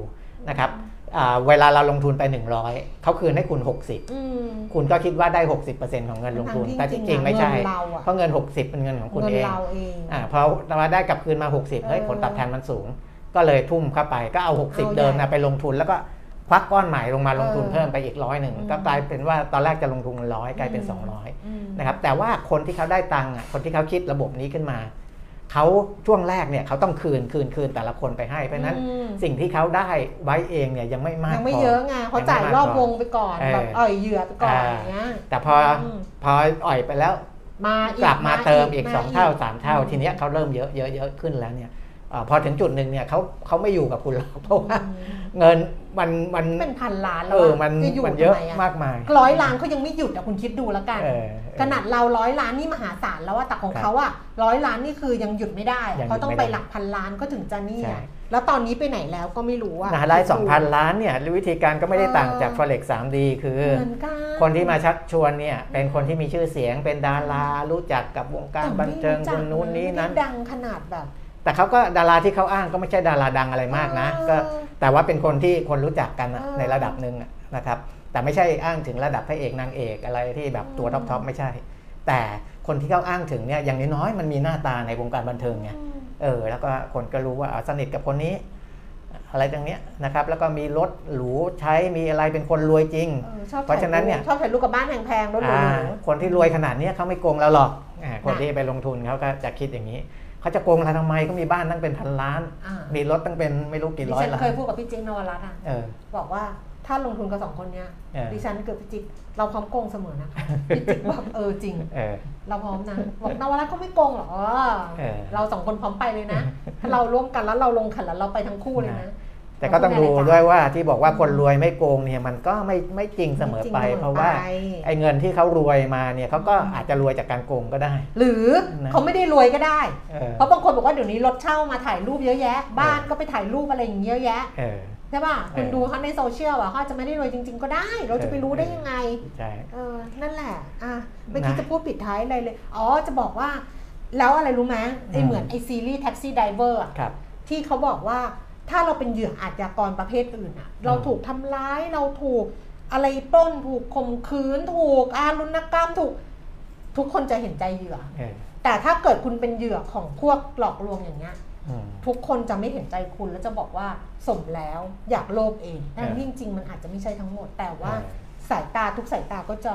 นะครับอ่าเวลาเราลงทุนไป 100 เขาคืนให้คุณ 60อืมคุณก็คิดว่าได้ 60%ของเงินลงทุนทั้งๆแต่จที่ริงๆไม่ใช่เงินเราอะเพราะเงิน 60 เป็นเงินของคุณเงินเองเราเองอ่าพอเราได้กลับคืนมา 60เฮ้ยเออผลตอบแทนมันสูง ก็เลยทุ่มเข้าไปก็เอาเอา60ใหญ่เดิมนะไปลงทุนแล้วก็ ควักก้อนใหม่ลงมาลงทุนเออเพิ่มไปอีกร้อยหนึ่งอืมก็กลายเป็นว่าตอนแรกจะลงทุนร้อยกลายเป็นอืม200อืมนะครับแต่ว่าคนที่เขาได้ตังค์อะคนที่เขาคิดระบบนี้ขึ้นมาเขาช่วงแรกเนี่ยเขาต้องคืนคืนคืนแต่ละคนไปให้เพราะฉะนั้นอืมสิ่งที่เขาได้ไว้เองเนี่ยยังไม่มากยังไม่พเยอะไงเขาจ่ายรอบวงไปก่อนเออแบบอ่อยเหยื่อไปก่อนอ่าอย่างเงี้ยแต่พออมพออ่อยไปแล้วมาอีกลับมาเติมอีกมาสองเท่าสามเท่าอืมทีเนี้ยเขาเริ่มเยอะเยอะเยอะขึ้นแล้วเนี่ยอา พอถึงจุดหนึ่งเนี่ยเขาเขาไม่อยู่กับคุณหรอกเพราะว่าอืมเงินมันมันเป็นพันล้านแล้เอวออะมันจะอยู่มันเยอะทำไมมากมายร้อยล้านเขายังไม่หยุดอะคุณคิดดูแล้วกันเออขนาดเราร้อยล้านนี่มหาศาลแล้วว่าแต่ของครับเขาอะร้อยล้านนี่คือยังหยุดไม่ได้อะยังหยุดเขาต้องไม่ไปได้หลักพันล้านก็ถึงจะนี่ใช่อะแล้วตอนนี้ไปไหนแล้วก็ไม่รู้อะนะได้สองพันล้านเนี่ยวิธีการก็ไม่ได้ต่างจาก forex 3D คือเหมือนกันคนที่มาชักชวนเนี่ยเป็นคนที่มีชื่อเสียงเป็นดารารู้จักกับวงการแต่บันเทิงไม่รู้คจักนนู้นนี้นั้นไม่ได้ดังขนาดแบบ แต่เขาก็ดาราที่เขาอ้างก็ไม่ใช่ดาราดังอะไรมากนะเออก็แต่ว่าเป็นคนที่คนรู้จักกันอะเออในระดับหนึ่งอะนะครับ แต่ไม่ใช่อ้างถึงระดับพระเอกนางเอกอะไรที่แบบตัวอืมท็อปทอปไม่ใช่ แต่คนที่เขาอ้างถึงเนี่ยอย่างน้อยๆมันมีหน้าตาในวงการบันเทิงไงอืมเออแล้วก็คนก็รู้ว่าอะสนิทกับคนนี้ อะไรตรงเนี้ยนะครับ แล้วก็มีรถหรูใช้มีอะไรเป็นคนรวยจริงเออชอบเพราะฉะนั้นเนี่ยชอบถ่ายรูปกับบ้านแพงๆรถหรูอ่าๆคนที่รวยขนาดเนี้ยเขาไม่โกงเราหรอกอ่าคนน่ะที่ไปลงทุนเขาก็จะคิดอย่างนี้ เขาจะโกงเราทำไมก็มีบ้านตั้งเป็นพันล้าน อ่า มีรถตั้งเป็นไม่รู้กี่ดิร้อยฉันล้าเคยนพูดกับพี่จิ๊กนวรัตน์อะเออ บอกว่าถ้าลงทุนกับสองคนเนี้ยเออ ดิฉันเกิดพี่จิ๊กเราพร้อมโกงเสมอนะคะพี่จิ๊กบอกเออจริง เออ เราพร้อมนะบอกนวรัตน์เขาไม่โกงหรอกเออเออเราสองคนพร้อมไปเลยนะ ถ้าเราร่วมกันแล้วเราลงขันแล้วเราไปทั้งคู่เลยนะ แต่ก็ต้องดูด้วยว่าที่บอกว่าคนรวยไม่โกงเนี่ยมันก็ไม่ไม่จริงเสมอไปจงเพราะว่าไปไอ้เงินที่เขารวยมาเนี่ยเขาก็อาจจะรวยจากการโกงก็ได้ หรือนะเขาไม่ได้รวยก็ได้เออเพราะบางคนบอกว่าเดี๋ยวนี้รถเช่ามาถ่ายรูปเยอะแยะ บ้านก็ไปถ่ายรูปอะไรอย่างเงี้ยเยอะแยะเออใช่ป่ะคุณเออดูเขาในโซเชียลอะเขาอาจจะไม่ได้รวยจริง ๆ ก็ได้ เราจะไปรู้ได้ยังไงใช่เออนั่นแหละอะเมื่อกี้นะจะพูดปิดท้ายอะไรเลยอ๋อจะบอกว่า แล้วอะไรรู้ไหมไออืมเหมือนไอซีรีส์ Taxi Driver อะครับที่เขาบอกว่า ถ้าเราเป็นเหยื่ออาชญากรประเภทอื่นอะเราถูกทำร้ายเราถูกอะไรปล้นถูกข่มขืน ถูกทารุณกรรมถูกทุกคนจะเห็นใจเหยื่อเออแต่ถ้าเกิดคุณเป็นเหยื่อของพวกหลอกลวงอย่างเงี้ยอืมทุกคนจะไม่เห็นใจคุณแล้วจะบอกว่าสมแล้วอยากโลภเองเอแต่อจริงๆมันอาจจะไม่ใช่ทั้งหมด แต่ว่าเออสายตาทุกสายตาก็จะ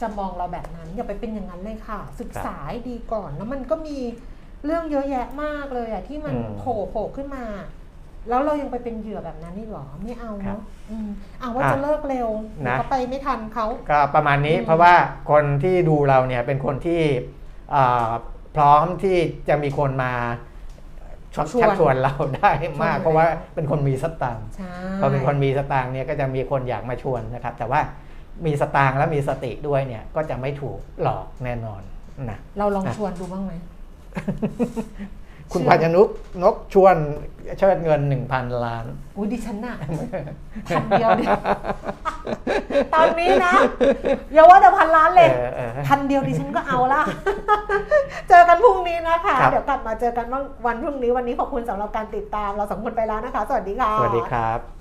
จะมองเราแบบนั้น อย่าไปเป็นอย่างนั้นเลยค่ะ ศึกษาให้ดีก่อนแล้วมันก็มี เรื่องเยอะแยะมากเลยอะที่มันอืมโผล่โผล่ขึ้นมา แล้วเรายังไปเป็นเหยื่อแบบนั้นนี่หรอไม่เอาครับเนาะอืมเอาว่าอะจะเลิกเร็วเดี๋ยวนะ ก็ไปไม่ทันเขา ก็ประมาณนี้อืม เพราะว่าคนที่ดูเราเนี่ยเป็นคนที่อ่าพร้อมที่จะมีคนมาชักชักชวนเราได้มาก เพราะว่าเป็นคนมีสตางค์ใช่พอเป็นคนมีสตางค์เนี่ยก็จะมีคนอยากมาชวนนะครับ แต่ว่ามีสตางค์และมีสติด้วยเนี่ยก็จะไม่ถูกหลอกแน่นอนนะ เราลองอะ ชวนดูบ้างไหม คุณเชื่อพัญญนุกนกชวนเชิดเงิน1,000ล้านอุ้ยดิฉันน่ะพันเดียวดิตอนนี้นะอย่าว่าแต่พันล้านเลยเออเออพันเดียวดิฉันก็เอาละเจอกันพรุ่งนี้นะคะครับเดี๋ยวกลับมาเจอกันวันพรุ่งนี้วันนี้ขอบคุณสำหรับการติดตามเราสองคนไปแล้วนะคะ สวัสดีค่ะ สวัสดีครับ